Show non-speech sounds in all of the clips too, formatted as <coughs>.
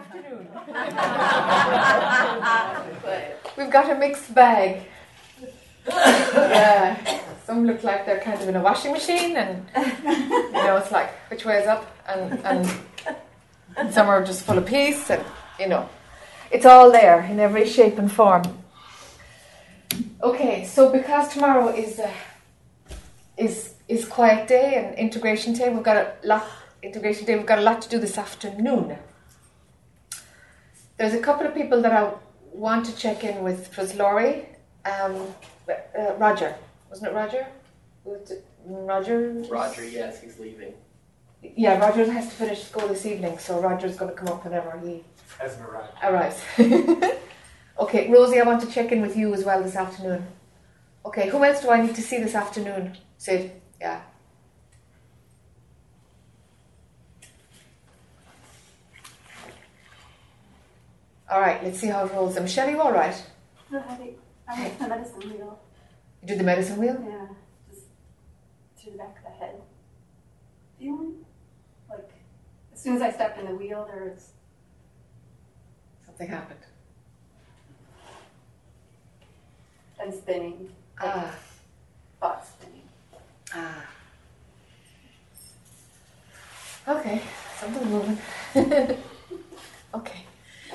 afternoon. <laughs> We've got a mixed bag. yeah, some look like they're kind of in a washing machine, and you know, it's like which way is up, and and, and some are just full of peace, and you know, it's all there in every shape and form. Okay, so because tomorrow is uh, is is quiet day and integration day, we've got a lot integration day. We've got a lot to do this afternoon. There's a couple of people that I want to check in with. It was Laurie, um, uh, Roger, wasn't it Roger? Roger? Roger, yes, he's leaving. Yeah, Roger has to finish school this evening, so Roger's going to come up whenever he Hasn't arrived. arrives. <laughs> okay, Rosie, I want to check in with you as well this afternoon. Okay, who else do I need to see this afternoon? Sid, yeah. All right, let's see how it rolls. Michelle, you all right? No headache. I like the medicine wheel. You do the medicine wheel? Yeah, just to the back of the head. Feeling like as soon as I stepped in the wheel, there's Something happened. and spinning, like Ah, thought spinning. ah. Okay, something's moving. <laughs> okay.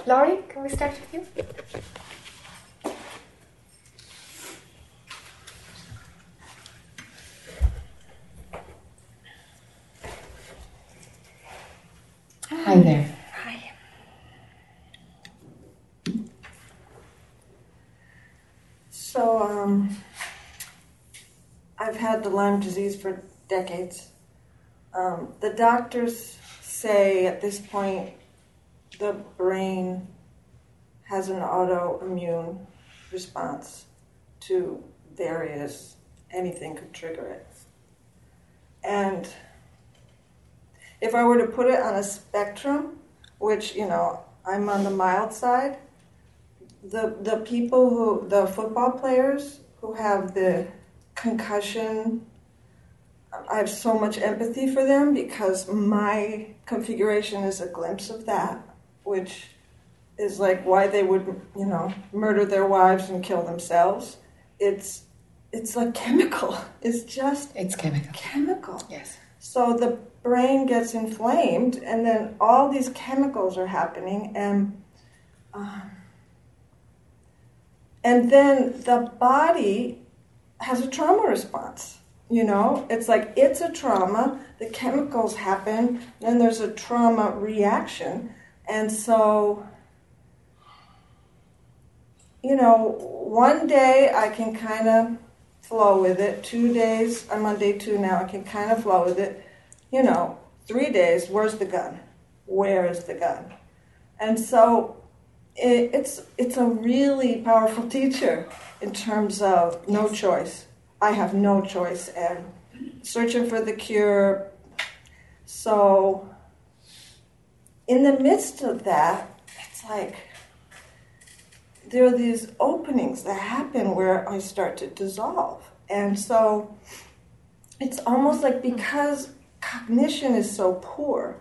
Laurie, can we start with you? Hi there. Hi. So, um, I've had the Lyme disease for decades. Um, the doctors say at this point the brain has an autoimmune response to various, anything could trigger it. And if I were to put it on a spectrum, which, you know, I'm on the mild side, the the people who the football players who have the concussion I have so much empathy for them because my configuration is a glimpse of that which is like why they would you know murder their wives and kill themselves it's it's like chemical <laughs> it's just It's chemical. chemical Yes. so the brain gets inflamed, and then all these chemicals are happening, and um, and then the body has a trauma response. You know, it's like it's a trauma. The chemicals happen, then there's a trauma reaction, and so you know, one day I can kind of flow with it. Two days, I'm on day two now. I can kind of flow with it you know, three days, where's the gun? Where is the gun? And so it, it's, it's a really powerful <laughs> teacher in terms of no choice. I have no choice and searching for the cure. So, in the midst of that, it's like there are these openings that happen where I start to dissolve. And so it's almost like because cognition is so poor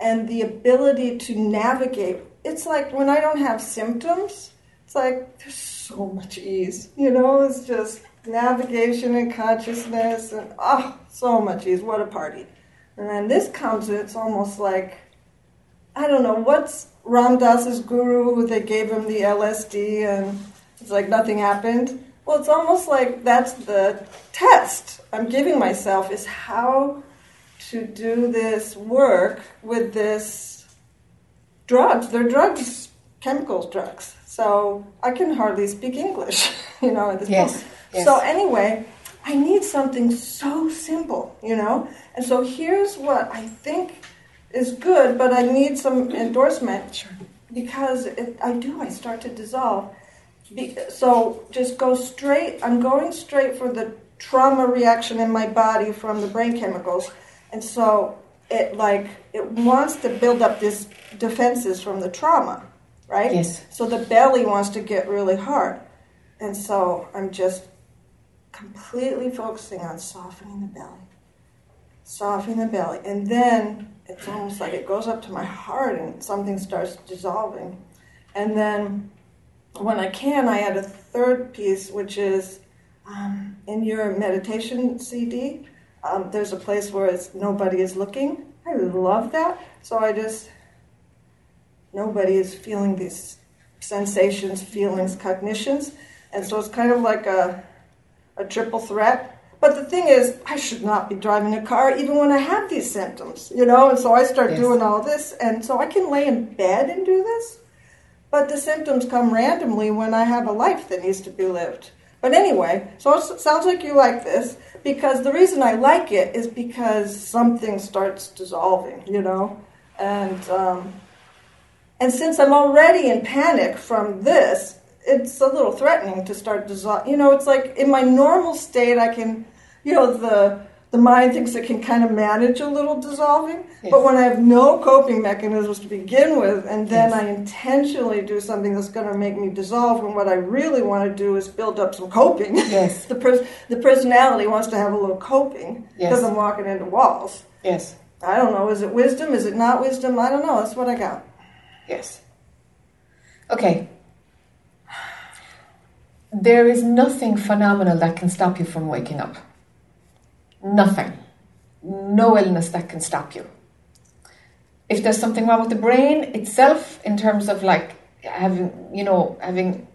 and the ability to navigate it's like when i don't have symptoms it's like there's so much ease you know? It's just navigation and consciousness and oh so much ease. What a party. And then this comes it's almost like i don't know what's ram Dass's guru who they gave him the lsd and it's like nothing happened well it's almost like that's the test i'm giving myself is how to do this work with this drugs. They're drugs, chemicals drugs. So I can hardly speak English, <laughs> you know, at this Yes, point. yes. So anyway, I need something so simple, you know? And so here's what I think is good, but I need some endorsement. Sure. Because it, I do, I start to dissolve. Be, so just go straight, I'm going straight for the trauma reaction in my body from the brain chemicals. And so it like it wants to build up these defenses from the trauma, right? Yes. So the belly wants to get really hard. And so I'm just completely focusing on softening the belly. Softening the belly. And then it's almost like it goes up to my heart and something starts dissolving. And then when I can, I add a third piece, which is um, in your meditation CD. Um, there's a place where it's nobody is looking. I love that. So I just nobody is feeling these sensations, feelings, cognitions, and so it's kind of like a a triple threat. But the thing is, I should not be driving a car even when I have these symptoms, you know. And so I start Yes. doing all this, and so I can lay in bed and do this. But the symptoms come randomly when I have a life that needs to be lived. But anyway, so it sounds like you like this because the reason I like it is because something starts dissolving, you know, and um, and since I'm already in panic from this, it's a little threatening to start dissolving. You know, it's like in my normal state, I can, you know, the the mind thinks it can kind of manage a little dissolving. Yes. But when I have no coping mechanisms to begin with, and then Yes. I intentionally do something that's going to make me dissolve, and what I really want to do is build up some coping. Yes. <laughs> the pers- the personality wants to have a little coping Yes. because I'm walking into walls. Yes. I don't know. Is it wisdom? Is it not wisdom? I don't know. That's what I got. Yes. Okay. There is nothing phenomenal that can stop you from waking up. Nothing. No illness that can stop you. If there's something wrong with the brain itself, in terms of like having, you know, having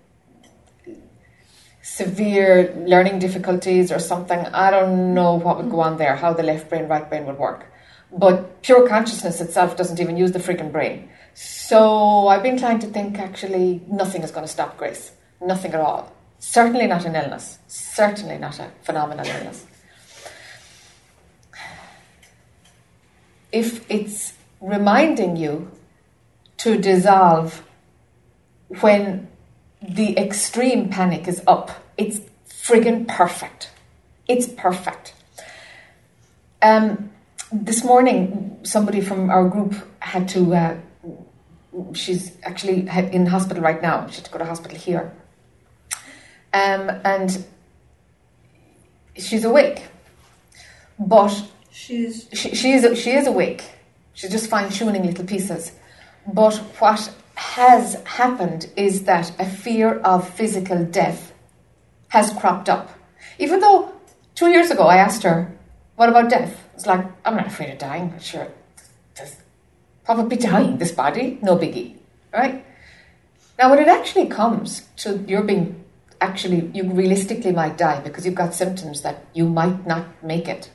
severe learning difficulties or something, I don't know what would go on there, how the left brain, right brain would work. But pure consciousness itself doesn't even use the freaking brain. So I've been trying to think actually nothing is going to stop Grace. Nothing at all. Certainly not an illness. Certainly not a phenomenal illness. If it's reminding you to dissolve when the extreme panic is up, it's friggin' perfect. It's perfect. Um, this morning, somebody from our group had to. Uh, she's actually in hospital right now. She had to go to hospital here, um, and she's awake, but She's she, she is she is awake. She's just fine tuning little pieces. But what has happened is that a fear of physical death has cropped up. Even though two years ago I asked her, "What about death?" It's like I'm not afraid of dying. Sure, probably dying. This body, no biggie, right? Now, when it actually comes to you're being actually you realistically might die because you've got symptoms that you might not make it.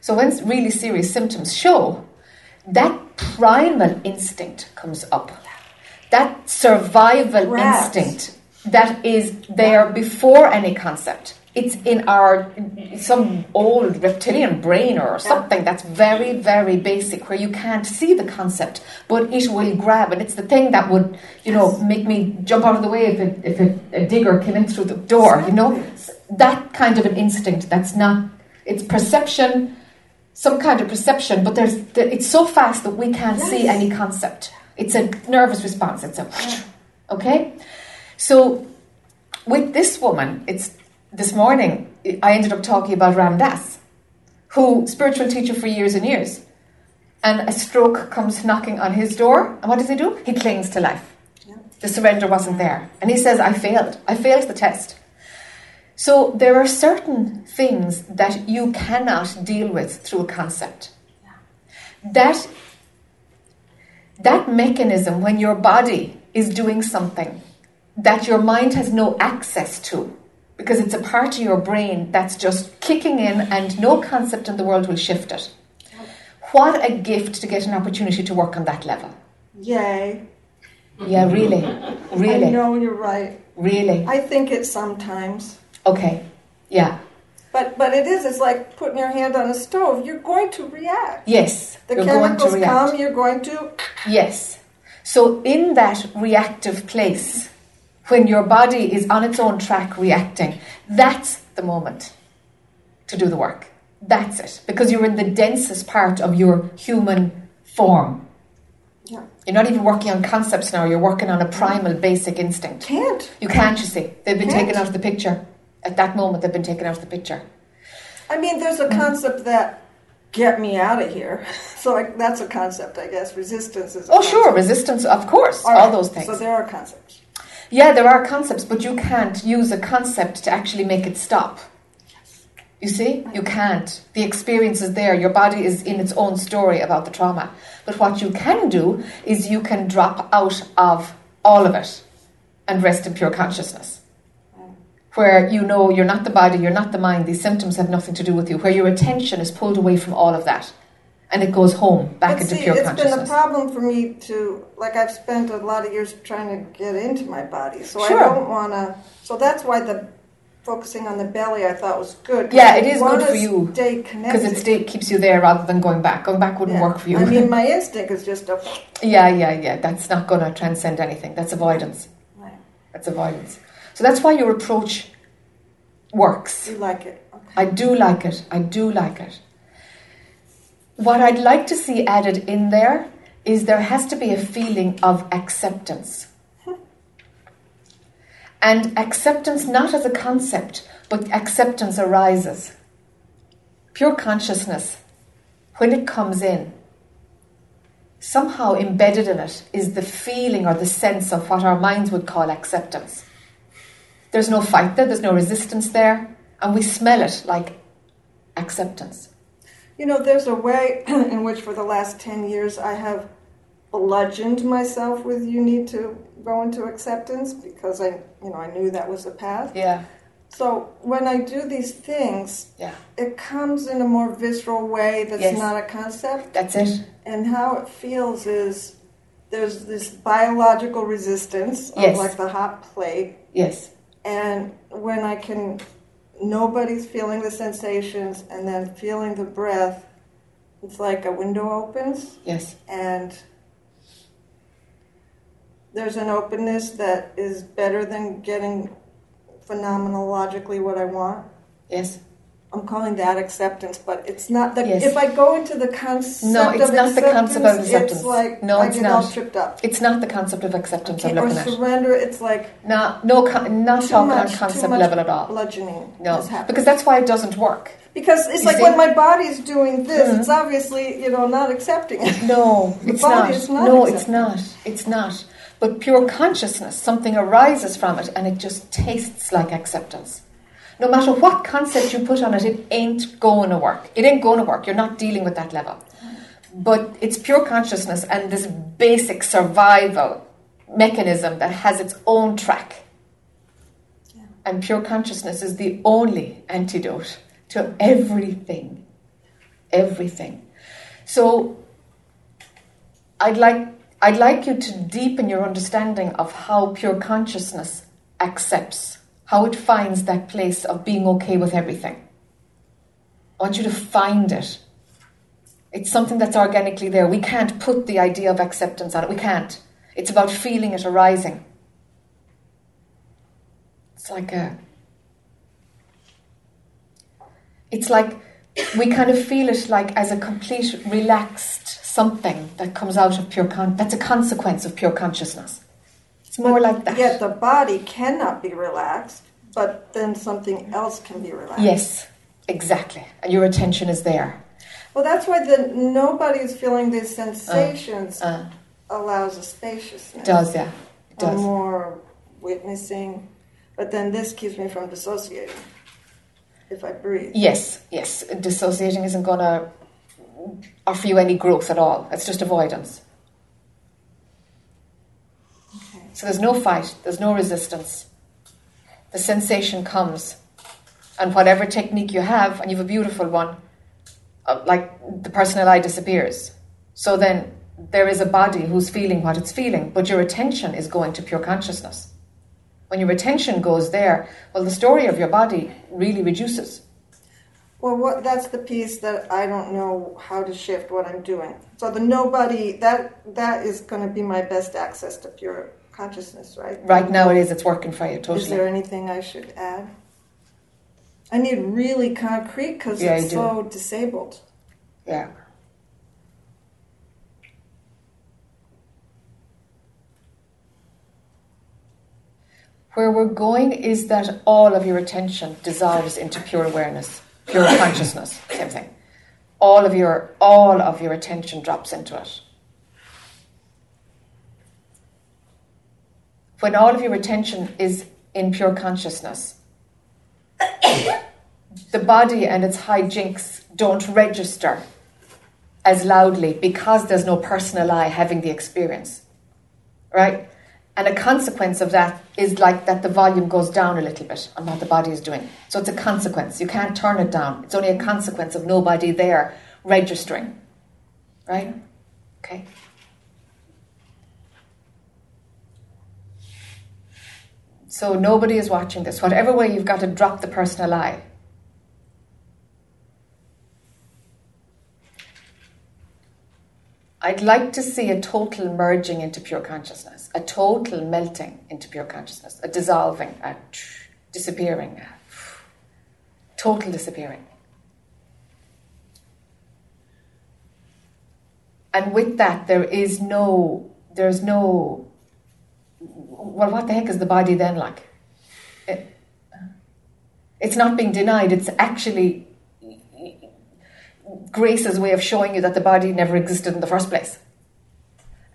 So when really serious symptoms show, that primal instinct comes up. That survival Rats. instinct that is there before any concept. It's in our some old reptilian brain or something that's very, very basic where you can't see the concept, but it will grab and it's the thing that would, you know, make me jump out of the way if it, if it, a digger came in through the door, you know? That kind of an instinct that's not it's perception some kind of perception, but there's the, it's so fast that we can't see any concept. It's a nervous response. It's a okay. So with this woman, it's this morning I ended up talking about Ram Dass, who spiritual teacher for years and years, and a stroke comes knocking on his door, and what does he do? He clings to life. Yeah. The surrender wasn't there, and he says, "I failed. I failed the test." So there are certain things that you cannot deal with through a concept. That that mechanism when your body is doing something that your mind has no access to because it's a part of your brain that's just kicking in and no concept in the world will shift it. What a gift to get an opportunity to work on that level. yay. Yeah, really. Really. I know you're right. Really. I think it sometimes. Okay. Yeah. But but it is. It's like putting your hand on a stove. You're going to react. Yes. The you're going to chemicals come. You're going to. Yes. So, in that reactive place, when your body is on its own track reacting, that's the moment to do the work. That's it. Because you're in the densest part of your human form. Yeah. You're not even working on concepts now, you're working on a primal basic instinct. Can't. You can't, you see. They've been Can't. taken out of the picture. At that moment, they've been taken out of the picture. I mean, there's a concept that get me out of here. <laughs> So like, that's a concept, I guess. Resistance is. Oh, sure, resistance, of course, all, right, those things. So there are concepts. yeah, there are concepts, but you can't use a concept to actually make it stop. You see, you can't. The experience is there. Your body is in its own story about the trauma. But what you can do is you can drop out of all of it and rest in pure consciousness. Where you know you're not the body, you're not the mind, these symptoms have nothing to do with you, where your attention is pulled away from all of that and it goes home back But into see, pure it's been a problem for me to like. I've spent a lot of years trying to get into my body, so Sure. I don't want to. So that's why the focusing on the belly I thought was good. Yeah, it is good for you, Because it stay, keeps you there rather than going back. Going back wouldn't Yeah. work for you. I mean, <laughs> my instinct is just a. yeah, yeah, yeah. That's not going to transcend anything. That's avoidance. That's avoidance. So that's why your approach works. You like it? Okay. I do like it. I do like it. What I'd like to see added in there is there has to be a feeling of acceptance. And acceptance not as a concept, but acceptance arises. Pure consciousness, when it comes in, somehow embedded in it is the feeling or the sense of what our minds would call acceptance. There's no fight there, there's no resistance there, and we smell it like acceptance. You know, there's a way <clears throat> in which, for the last ten years, I have bludgeoned myself with "you need to go into acceptance" because I, you know, I knew that was the path. Yeah, So when I do these things, yeah, it comes in a more visceral way that's Yes. not a concept. that's it. And how it feels is there's this biological resistance of like the hot plate. Yes, And when I can, nobody's feeling the sensations and then feeling the breath, it's like a window opens yes, and there's an openness that is better than getting phenomenologically what I want. yes. I'm calling that acceptance, but it's not the. Yes. If I go into the concept No, it's of not the concept of acceptance. It's like No, I it's all not. tripped up. It's not the concept of acceptance I'm Okay, or looking at. surrender. It's like No, no, not talking on much, too concept level at all. bludgeoning. No, because that's why it doesn't work. because it's You like see? when my body's doing this, Mhm. it's obviously you know not accepting it. No, <laughs> it's not. not No, it's not. It's not. But pure consciousness, something arises from it and it just tastes like acceptance. No matter what concept you put on it, it ain't going to work. It ain't going to work. You're not dealing with that level. But it's pure consciousness and this basic survival mechanism that has its own track. Yeah. And pure consciousness is the only antidote to everything. Everything. So I'd like I'd like you to deepen your understanding of how pure consciousness accepts, how it finds that place of being okay with everything. I want you to find it. It's something that's organically there. We can't put the idea of acceptance on it. We can't. It's about feeling it arising. It's like a. It's like we kind of feel it like as a complete relaxed something that comes out of pure con. That's a consequence of pure consciousness. It's more like that. Yet the body cannot be relaxed, but then something else can be relaxed. Yes, exactly. And your attention is there. Well, that's why the nobody is feeling these sensations Uh, allows a spaciousness. does, yeah. It does. more witnessing. But then this keeps me from dissociating if I breathe. Yes, yes. Dissociating isn't going to offer you any growth at all. It's just avoidance. Okay. So there's no fight, there's no resistance. The sensation comes. And whatever technique you have, and you have a beautiful one, uh, like the personal I disappears. So then there is a body who's feeling what it's feeling, but your attention is going to pure consciousness. When your attention goes there, well, the story of your body really reduces. Well, what that's the piece that I don't know how to shift what I'm doing. So the nobody that that is going to be my best access to pure consciousness, right? Right now, it is, it's working for you totally. Is there anything I should add? I need really concrete because Yeah, it's so disabled. Yeah. Where we're going is that all of your attention dissolves into pure awareness, pure consciousness, same thing. all of your all of your attention drops into it. When all of your attention is in pure consciousness, <coughs> the body and its hijinks don't register as loudly because there's no personal I having the experience. Right? And a consequence of that is like that the volume goes down a little bit on what the body is doing. So it's a consequence. You can't turn it down. It's only a consequence of nobody there registering. Right? Okay. So nobody is watching this. Whatever way you've got to drop the personal I. I'd like to see a total merging into pure consciousness, a total melting into pure consciousness, a dissolving, a disappearing, a total disappearing. And with that, there is no, there's no, well, what the heck is the body then like? It, it's not being denied, it's actually Grace's way of showing you that the body never existed in the first place.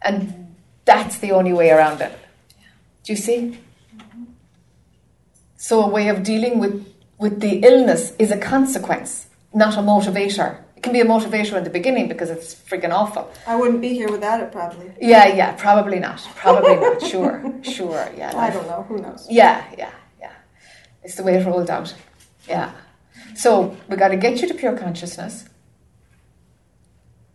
And that's the only way around it. Do you see? So, a way of dealing with, with the illness is a consequence, not a motivator. Can be a motivator in the beginning because it's freaking awful. I wouldn't be here without it, probably. Yeah, yeah, probably not. Probably not. <laughs> Sure, sure. Yeah. I don't know. Who knows? Yeah, yeah, yeah. It's the way it rolled out. Yeah. So we got to get you to pure consciousness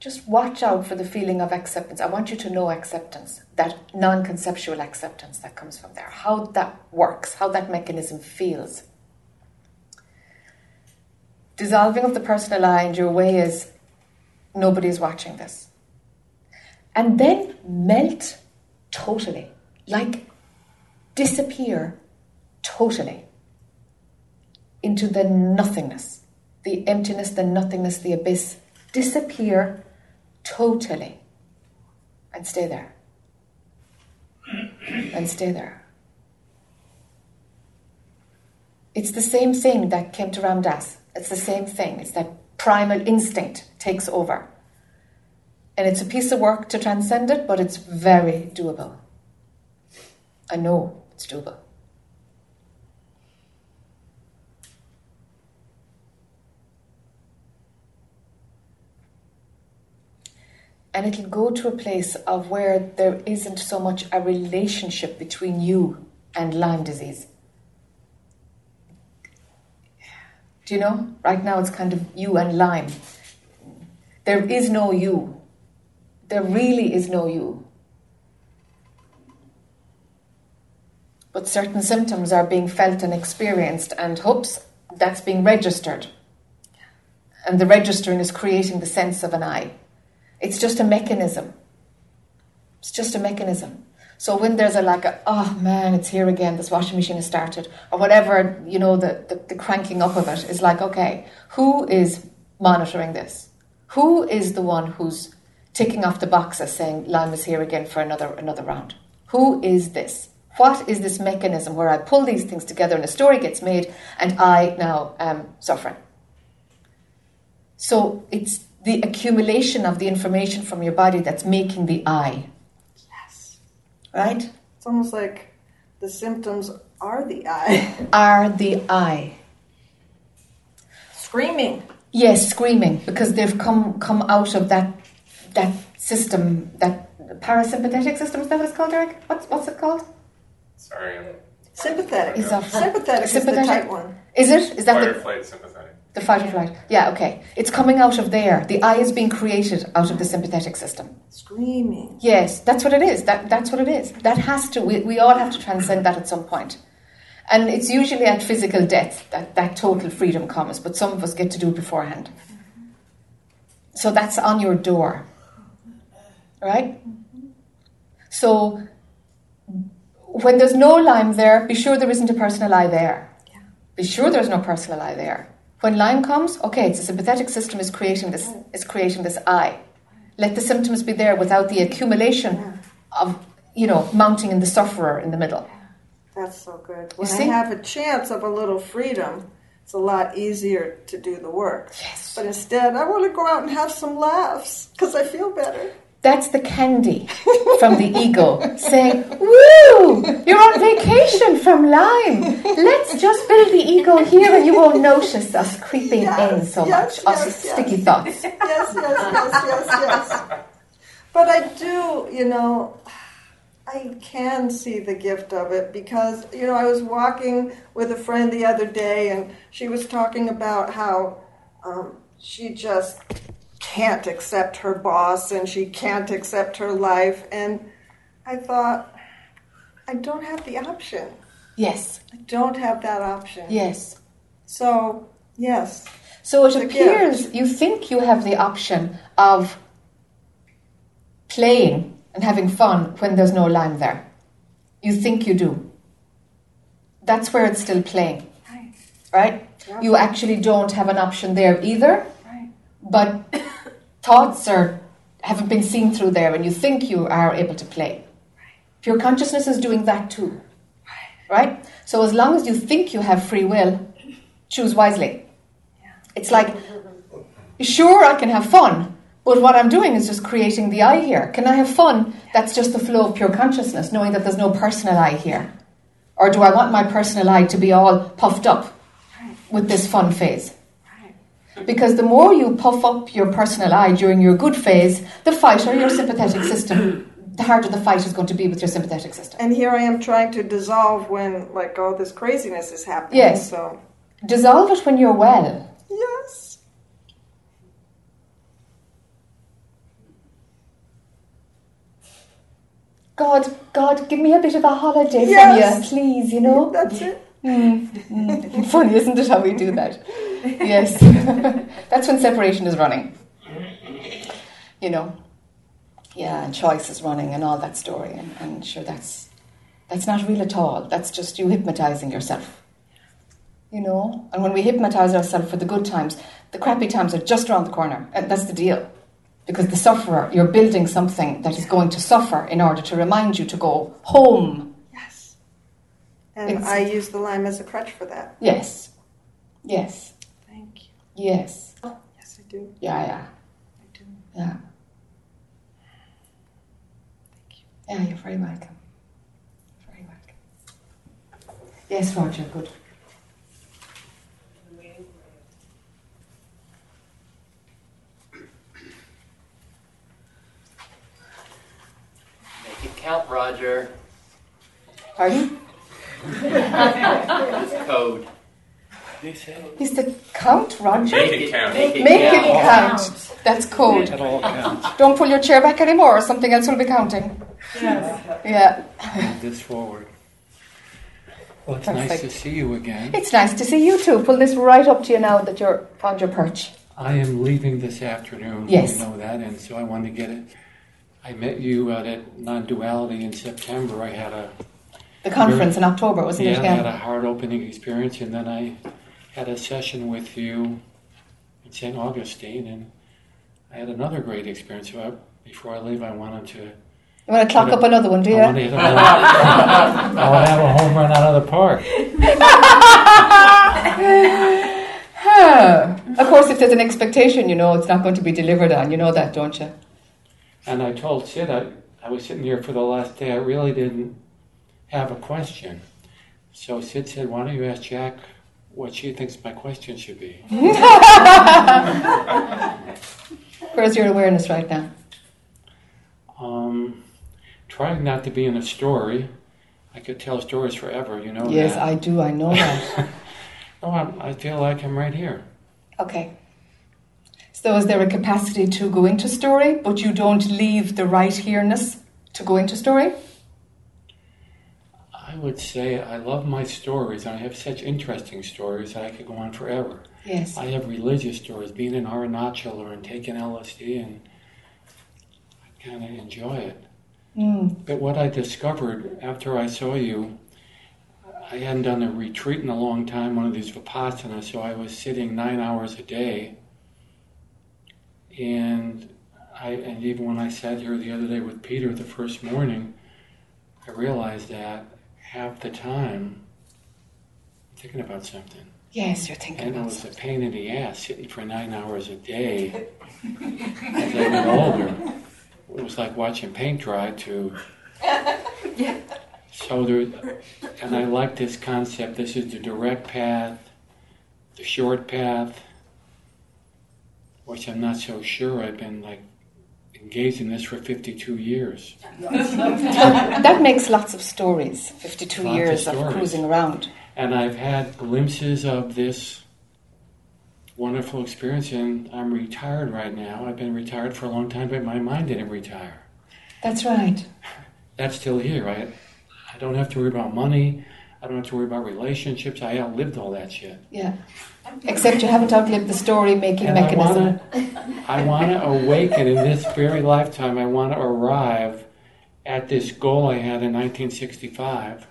just watch out for the feeling of acceptance. I want you to know acceptance, that non conceptual acceptance that comes from there, how that works, how that mechanism feels. Dissolving of the personal I and your way is nobody is watching this. And then melt totally, like disappear totally into the nothingness, the emptiness, the nothingness, the abyss. Disappear totally and stay there. And stay there. It's the same thing that came to Ram Dass. It's the same thing. It's that primal instinct takes over. And it's a piece of work to transcend it, but it's very doable. I know it's doable. and it'll go to a place of where there isn't so much a relationship between you and Lyme disease. Do you know? Right now it's kind of you and Lyme. There is no you. There really is no you. But certain symptoms are being felt and experienced, and hopes that's being registered. And the registering is creating the sense of an I. It's just a mechanism. It's just a mechanism. So when there's a like a oh man, it's here again, this washing machine has started, or whatever, you know, the, the, the cranking up of it is like, okay, who is monitoring this? Who is the one who's ticking off the boxes saying Lyme is here again for another another round? Who is this? What is this mechanism where I pull these things together and a story gets made and I now am suffering? So it's the accumulation of the information from your body that's making the I. Yes. Right? It's almost like the symptoms are the I. <laughs> Are the I. Screaming. Yes, screaming because they've come come out of that that system, that parasympathetic system. Is that what it's called, Eric? What's what's it called? Sorry, Sympathetic. Is that sympathetic, sympathetic? is the tight one. Is it? Is that fight or the, flight sympathetic. The fight or flight? Yeah, okay. It's coming out of there. The I is being created out of the sympathetic system. Screaming. Yes, that's what it is. That that's what it is. That has to. We, we all have to transcend that at some point. And it's usually at physical death that that total freedom comes, but some of us get to do it beforehand. So that's on your door. Right? So when there's no Lyme there, be sure there isn't a personal I there. Yeah. Be sure there's no personal I there. When Lyme comes, okay, it's the sympathetic system is creating this is creating this I. Let the symptoms be there without the accumulation of you know mounting in the sufferer in the middle. That's so good. When I have a chance of a little freedom, it's a lot easier to do the work. Yes. But instead, I want to go out and have some laughs because I feel better. That's the candy from the ego saying, Woo! You're on vacation from Lyme. Let's just build the ego here and you won't notice us creeping Yes, in so yes, much, us yes, yes. sticky thoughts. Yes, yes, yes, yes, yes. But I do, you know, I can see the gift of it because, you know, I was walking with a friend the other day and she was talking about how um, she just can't accept her boss and she can't accept her life. And I thought, I don't have the option. Yes, I don't have that option. yes. So, yes. So it appears you think you have the option of playing and having fun when there's no Lyme there. You think you do. That's where it's still playing, Right. right? Yeah. You actually don't have an option there either. Right. but thoughts are haven't been seen through there and you think you are able to play. Pure consciousness is doing that too. Right. So as long as you think you have free will choose wisely. It's like sure i can have fun but what i'm doing is just creating the i here. Can i have fun? That's just the flow of pure consciousness knowing that there's no personal i here. Or do i want my personal i to be all puffed up with this fun phase because the more you puff up your personal I during your good phase, the fighter your sympathetic system, the harder the fight is going to be with your sympathetic system. And here I am trying to dissolve when like all this craziness is happening. Yes. So Dissolve it when you're well. yes. God, God, give me a bit of a holiday Yes. from you, please, you know? That's it. Mm, mm. <laughs> Funny, isn't it, how we do that? Yes. <laughs> That's when separation is running. You know? Yeah, and choice is running and all that story. And, and sure, that's, that's not real at all. That's just you hypnotizing yourself. You know? And when we hypnotize ourselves for the good times, the crappy times are just around the corner. And that's the deal. Because the sufferer, you're building something that is going to suffer in order to remind you to go home. Yes. And It's- I use the Lyme as a crutch for that. Yes. Yes. Thank you. Yes. Oh, yes, I do. Yeah, yeah, I do. yeah. Thank you. Yeah, you're very welcome. Very welcome. Yes, Roger, good. Make it count, Roger. Pardon? It's code. He's the Count, Roger? Make it count. Make it Make it count. count. That's code. It all counts. Don't pull your chair back anymore, or something else will be counting. Yes. Yeah. Move this forward. Well, it's nice to see you again. It's nice to see you too. Pull this right up to you now that you're on your perch. I am leaving this afternoon. Yes. You know that, and so I wanted to get it. I met you out at Non-Duality in September. I had a The conference in October, wasn't yeah, it I had a heart-opening experience, and then I had a session with you in St. Augustine, and I had another great experience. So I, before I leave, I wanted to. You want to clock up another one, do I want to you? another, <laughs> I want to have a home run out of the park. <laughs> Huh. Of course, if there's an expectation, you know it's not going to be delivered on. You know that, don't you? And I told Sid, I, I was sitting here for the last day, I really didn't have a question. So Sid said, Why don't you ask Jac what she thinks my question should be? <laughs> Where's your awareness right now? Um, trying not to be in a story. I could tell stories forever, you know. yes, that. I do. I know that. <laughs> No, I'm, I feel like I'm right here. okay. So, is there a capacity to go into story, but you don't leave the right here-ness to go into story? I would say I love my stories, and I have such interesting stories that I could go on forever. Yes. I have religious stories, being in Arunachala and taking LSD, and I kind of enjoy it. Mm. But what I discovered after I saw you, I hadn't done a retreat in a long time, one of these Vipassana, so I was sitting nine hours a day. And I and even when I sat here the other day with Peter the first morning, I realized that half the time I'm thinking about something. Yes, you're thinking And it was a pain in the ass sitting for nine hours a day <laughs> as I got older. It was like watching paint dry to. <laughs> So there, and I like this concept. This is the direct path, the short path, which I'm not so sure. I've been like engaged in this for 52 years. That makes lots of stories. 52 Lots years of, stories. cruising around. And I've had glimpses of this wonderful experience, and I'm retired right now. I've been retired for a long time, but my mind didn't retire. That's right. <laughs> That's still here, right? I don't have to worry about money. I don't have to worry about relationships. I outlived all that shit. Yeah. Except you haven't outlived the story making And mechanism. <laughs> I wanna awaken in this very lifetime. I wanna arrive at this goal I had in 1965,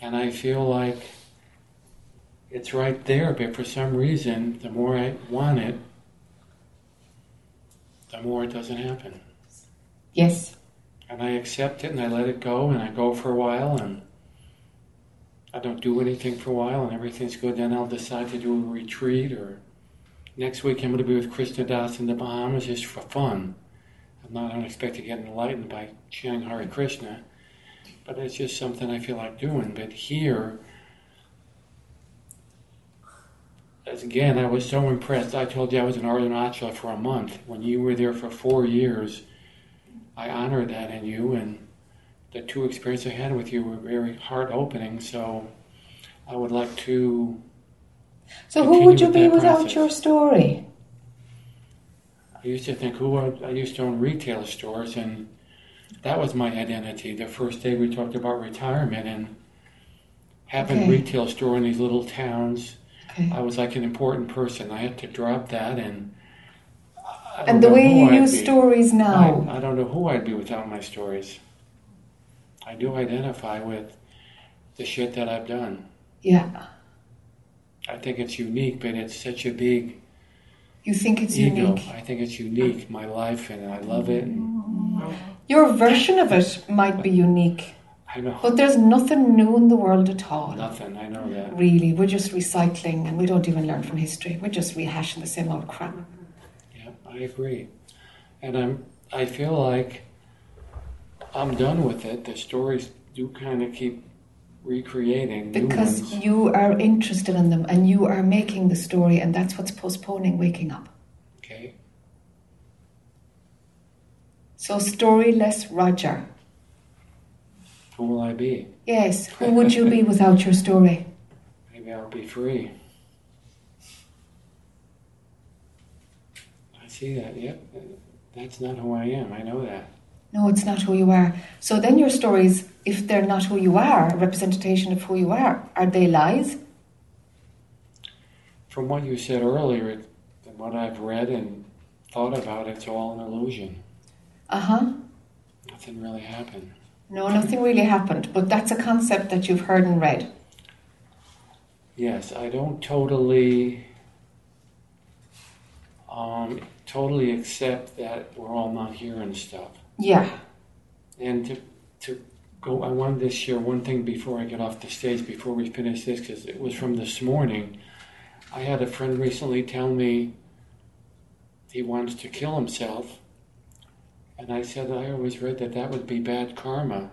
and I feel like it's right there. But for some reason, the more I want it, the more it doesn't happen. Yes. And I accept it and I let it go and I go for a while and I don't do anything for a while and everything's good. Then I'll decide to do a retreat or next week I'm going to be with Krishna Das in the Bahamas just for fun. I'm not unexpected to get enlightened by chanting Hare Krishna, but it's just something I feel like doing. But here, as again, I was so impressed. I told you I was in Arunachala for a month. When you were there for four years, I honor that in you, and the two experiences I had with you were very heart opening. So I would like to. So who would you be without process. your story? I used to think who I, I used to own retail stores, and that was my identity. The first day we talked about retirement and having Okay. a retail store in these little towns, Okay. I was like an important person. I had to drop that, and I And the way you I'd use be. stories I, now. I don't know who I'd be without my stories. I do identify with the shit that I've done. Yeah. I think it's unique, but it's such a big You think it's ego. unique. I think it's unique, my life, and I love it. And Your version of it might be unique, I know but there's nothing new in the world at all. nothing. I know that. Really, we're just recycling and we don't even learn from history. We're just rehashing the same old crap. Yeah, I agree. And I'm. I feel like I'm done with it. The stories do kind of keep recreating new Because you are interested in them and you are making the story, and that's what's postponing waking up. Okay. So, storyless Roger. Who will I be? Yes, who would you be <laughs> without your story? Maybe I'll be free. I see that. Yep. That's not who I am. I know that. No, it's not who you are. So then your stories, if they're not who you are, a representation of who you are, are they lies? From what you said earlier, it- and what I've read and thought about, it's all an illusion. Uh huh. Nothing really happened. No, nothing really happened, but that's a concept that you've heard and read. Yes, I don't totally, um, totally accept that we're all not here and stuff. Yeah. And to, to go, I wanted to share one thing before I get off the stage, before we finish this, because it was from this morning. I had a friend recently tell me he wants to kill himself. And I said, I always read that that would be bad karma.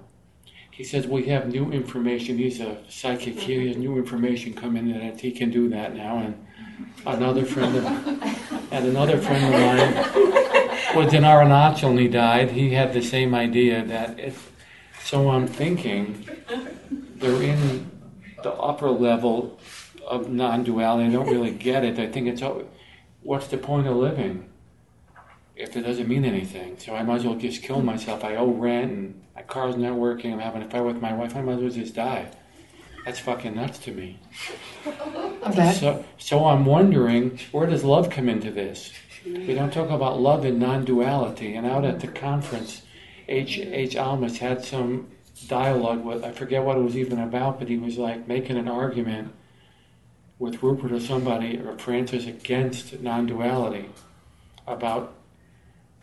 He says, We have new information. He's a psychic. He has new information coming in that he can do that now. And another friend of, and another friend of mine Arunachal he died. He had the same idea that if, so I'm thinking they're in the upper level of non-duality. I don't really get it. I think it's what's the point of living if it doesn't mean anything? So I might as well just kill myself. I owe rent and my car's not working. I'm having a fight with my wife. I might as well just die. That's fucking nuts to me. So, so I'm wondering, where does love come into this? We don't talk about love and non-duality. And out at the conference, H. H. Almaas had some dialogue with, I forget what it was even about, but he was like making an argument with Rupert or somebody, or Francis against non-duality, about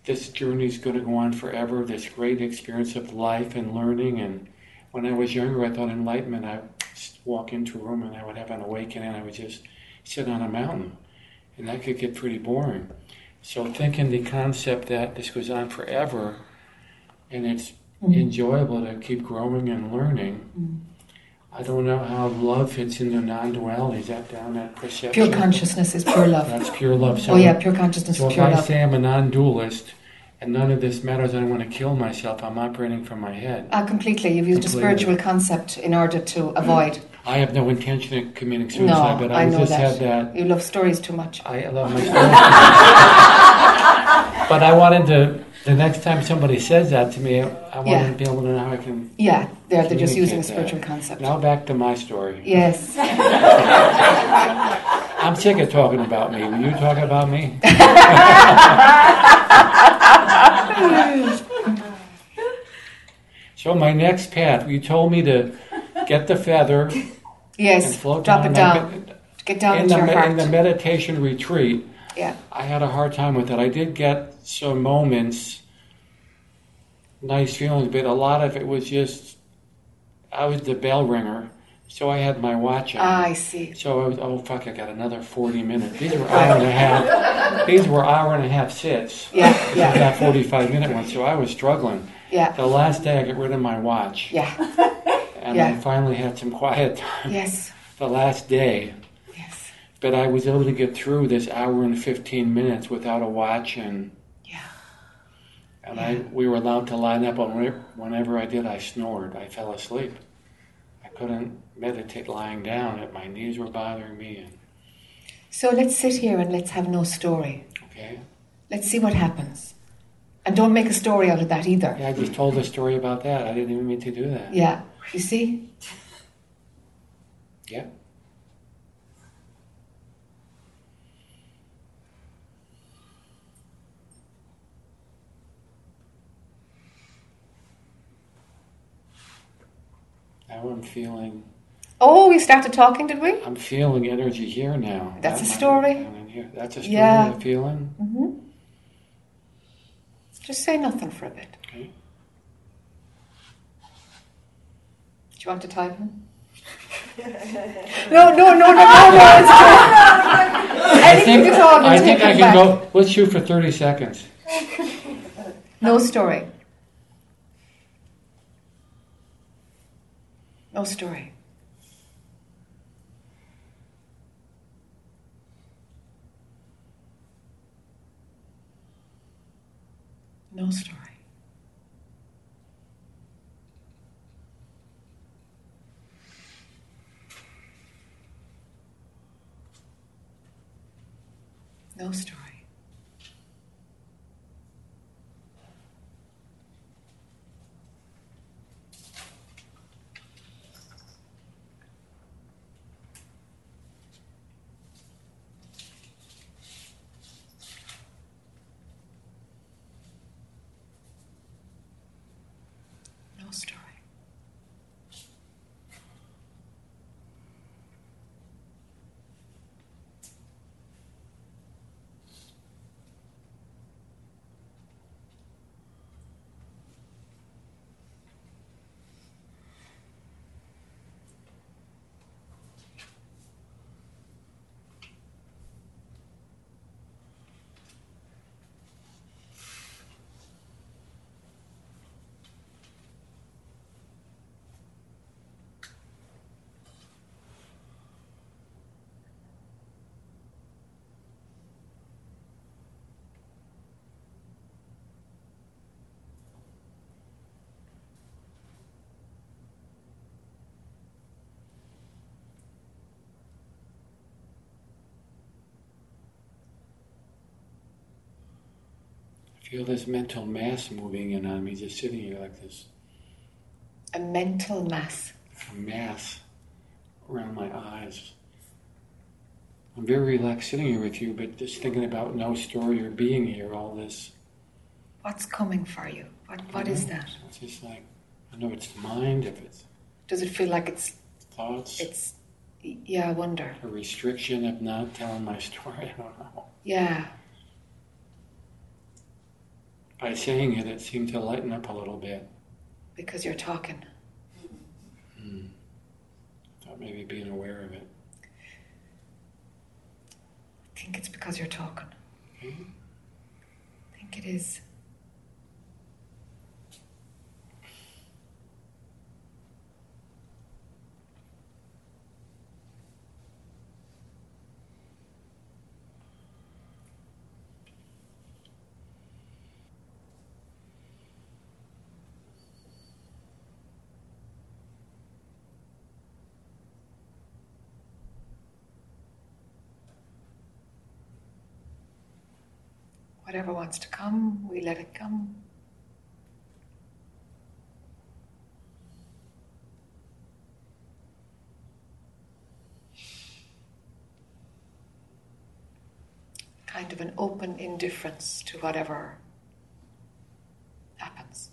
this journey is going to go on forever, this great experience of life and learning. And when I was younger, I thought enlightenment, I s- walk into a room and I would have an awakening. I would just sit on a mountain, and that could get pretty boring. So thinking the concept that this goes on forever, and it's enjoyable to keep growing and learning. I don't know how love fits into non-duality. Is that down at perception? Pure consciousness is pure love. That's pure love. So Oh yeah, pure consciousness so is if pure I love. say I'm a non-dualist and none of this matters, I don't want to kill myself. I'm operating from my head. Ah, completely. You've used Completely. a spiritual concept in order to avoid. I have no intention of committing No, suicide, but I, I just that. had that. You love stories too much. I love my stories. <laughs> but I wanted to. The next time somebody says that to me, I want Yeah. to be able to know how I can. Yeah, they're, they're just using a spiritual that. concept. Now back to my story. Yes. <laughs> I'm sick of talking about me. Will you talk about me? <laughs> so my next path, you told me to get the feather Yes. float Drop down. it down. Get down In the, your heart. in the meditation retreat, Yeah. I had a hard time with it. I did get some moments, nice feelings, but a lot of it was just, I was the bell ringer, so I had my watch on. Ah, I see. So I was, oh fuck, I got another 40 minutes. These were hour and a half, these were hour and a half sits. Yeah, I yeah, got 45 minute ones, so I was struggling. yeah, The last day I got rid of my watch, yeah. <laughs> and I finally had some quiet <laughs> time Yes, the last day. yes. But I was able to get through this hour and 15 minutes without a watch, and Yeah. and I we were allowed to line up. And whenever I did, I snored. I fell asleep. I couldn't meditate lying down. It, my knees were bothering me. And, So let's sit here and let's have no story. okay. Let's see what happens. And don't make a story out of that either. Yeah, I just told a story about that. I didn't even mean to do that. Yeah. You see? Yeah. Now I'm feeling Oh, we started talking, did we? I'm feeling energy here now. That's That a story? here. That's a story. Yeah. A feeling. Mm-hmm. Just say nothing for a bit. Okay. Do you want to type in? no, no, no, no, no, no. It's I Anything think, at all. I think I can back. go. Let's shoot for 30 seconds. No story. No story. No story. No story. No story. I feel this mental mass moving in on me, just sitting here like this. A mental mass. A mass around my eyes. I'm very relaxed sitting here with you, but just thinking about no story or being here, all this. What's coming for you? What, what is that? It's just like, I know it's the mind, if it's Does it feel like it's thoughts, it's yeah, I wonder. a restriction of not telling my story. <laughs> I don't know. Yeah. By saying it, it seemed to lighten up a little bit. Because you're talking. I Thought maybe being aware of it. I think it's because you're talking. Okay. I think it is. Whatever wants to come, we let it come. Kind of an open indifference to whatever happens.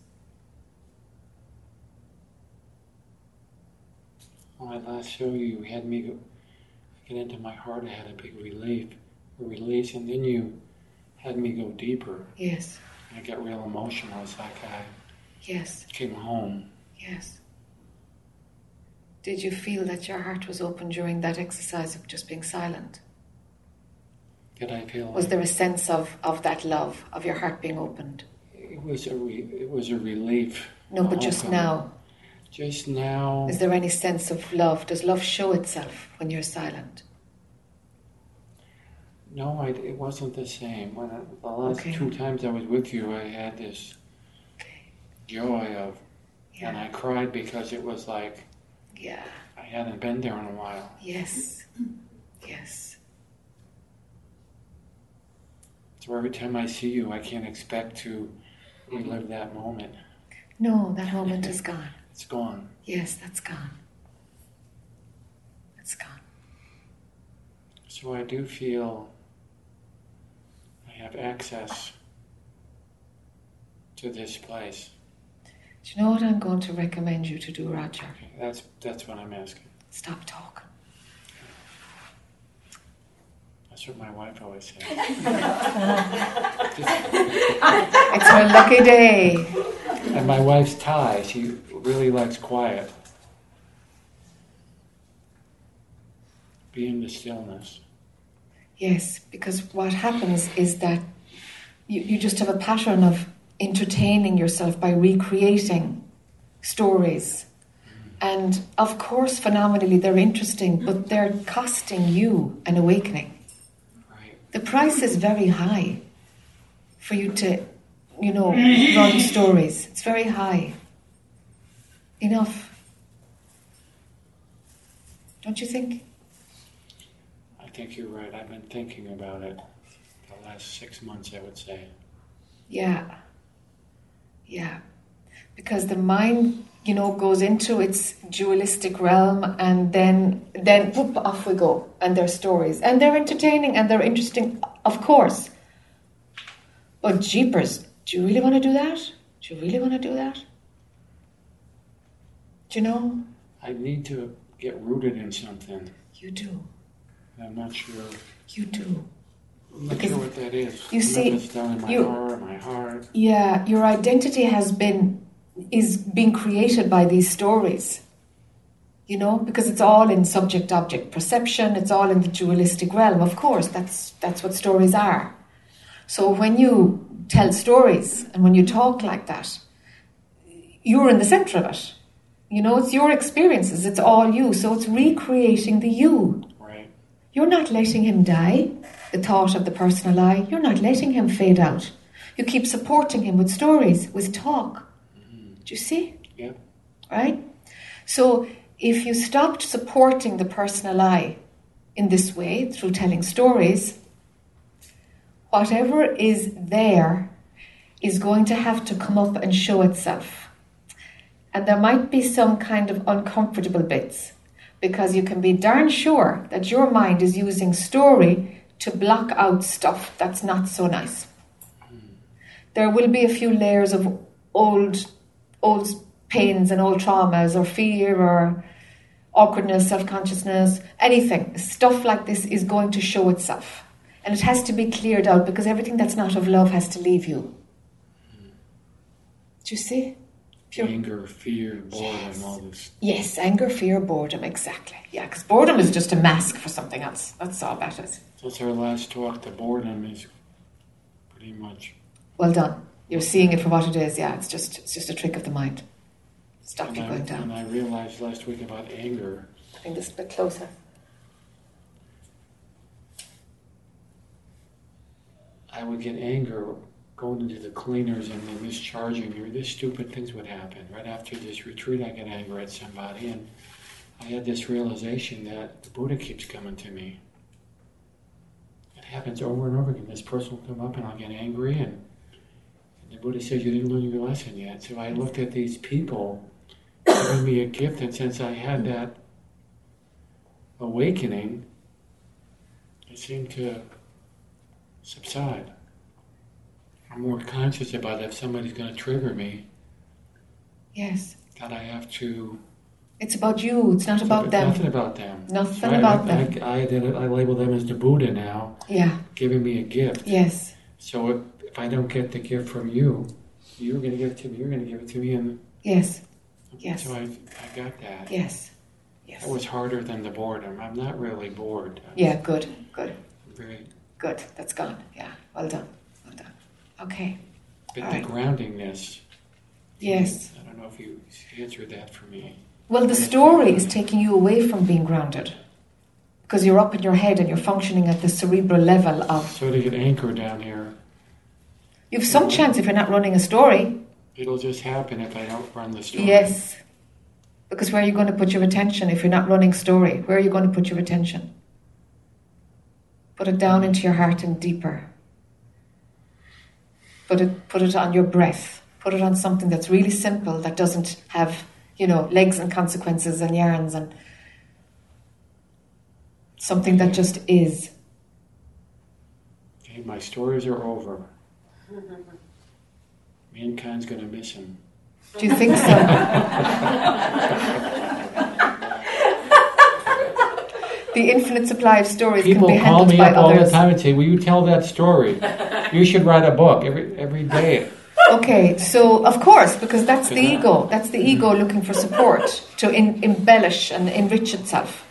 When I last showed you, you had me get into my heart. I had a big relief, a release, and then you had me go deeper. Yes, I got real emotional. It's like I yes, came home. yes. Did you feel that your heart was open during that exercise of just being silent? Did I feel Was like there a sense of, of that love, of your heart being opened? it was a re, it was a relief? No, but just now. Just now, Is there any sense of love? Does love show itself when you're silent? No, I, it wasn't the same. When I, the last Okay. two times I was with you, I had this joy of, and I cried because it was like Yeah. I hadn't been there in a while. Yes. Yes. So every time I see you, I can't expect to relive that moment. No, that moment is gone. It's gone. Yes, that's gone. It's gone. So I do feel have access to this place. Do you know what I'm going to recommend you to do, Roger? Okay, that's that's what I'm asking. Stop talking. That's what my wife always says. <laughs> It's my lucky day. and my wife's Thai. She really likes quiet. Be in the stillness. Yes, because what happens is that you, you just have a pattern of entertaining yourself by recreating stories. And of course, phenomenally, they're interesting, but they're costing you an awakening. Right. The price is very high for you to, you know, run <laughs> stories. It's very high. Enough. Don't you think? I think you're right. I've been thinking about it the last six months, I would say. Yeah. Yeah. Because the mind, you know, goes into its dualistic realm and then then whoop, off we go. And their stories. And they're entertaining and they're interesting, of course. But jeepers, do you really want to do that? Do you really want to do that? Do you know? I need to get rooted in something. You do. I'm not sure. You do. I'm not Because sure what that is. you I don't see, it's down in my you- heart, my heart. Yeah, your identity has been is being created by these stories. You know, because it's all in subject object perception, it's all in the dualistic realm. Of course, that's that's what stories are. So when you tell stories and when you talk like that, you're in the center of it. You know, it's your experiences, it's all you. So it's recreating the you. You're not letting him die, the thought of the personal I. You're not letting him fade out. You keep supporting him with stories, with talk. Do you see? Yep. Right? So if you stopped supporting the personal I in this way, through telling stories, whatever is there is going to have to come up and show itself. And there might be some kind of uncomfortable bits because you can be darn sure that your mind is using story to block out stuff that's not so nice. There will be a few layers of old old pains and old traumas or fear or awkwardness, self-consciousness, anything. Stuff like this is going to show itself. And it has to be cleared out because everything that's not of love has to leave you. Do you see? Pure. anger, fear, boredom, Yes. all this. Yes, anger, fear, boredom, exactly. Yeah, because boredom is just a mask for something else. That's all that is. Since our last talk, the boredom is pretty much. Well done. You're seeing it for what it is. Yeah, it's just it's just a trick of the mind. Stop and you I, going down. And. I realized last week about anger. Bring this a bit closer. I would get anger going into the cleaners and then discharging or this stupid things would happen. Right after this retreat, I get angry at somebody, and I had this realization that the Buddha keeps coming to me. It happens over and over again. This person will come up and I'll get angry, and, and the Buddha says, You didn't learn your lesson yet. So I looked at these people giving me a gift, and since I had that awakening, it seemed to subside. I'm more conscious about if somebody's going to trigger me, Yes. that I have to. It's about you. It's not about them. Nothing about them. Nothing about I, them. I, I, I label them as the Buddha now, Yeah. giving me a gift. Yes. So if, if I don't get the gift from you, you're going to give it to me. You're going to give it to me, and Yes. Yes. so I, I got that. Yes. Yes. That was harder than the boredom. I'm not really bored. I'm Yeah. Good. Good. Very, Good. That's gone. Yeah. Well done. Okay. but All the right. groundingness. Yes. I don't know if you answered that for me. Well, the story is taking you away from being grounded because you're up in your head and you're functioning at the cerebral level of. So to get anchored down here, You've some chance if you're not running a story. it'll just happen if I don't run the story. Yes. Because where are you going to put your attention if you're not running story? Where are you going to put your attention? Put it down mm-hmm. into your heart and deeper. Put it put it on your breath. Put it on something that's really simple that doesn't have, you know, legs and consequences and yarns and something that just is. Okay, my stories are over. Mankind's gonna miss him. Do you think so? <laughs> the infinite supply of stories People can be handled by others. People call me up all the time and say, "Will you tell that story? You should write a book every every day." Okay, so of course, because that's the ego. That's the ego looking for support to in, embellish and enrich itself.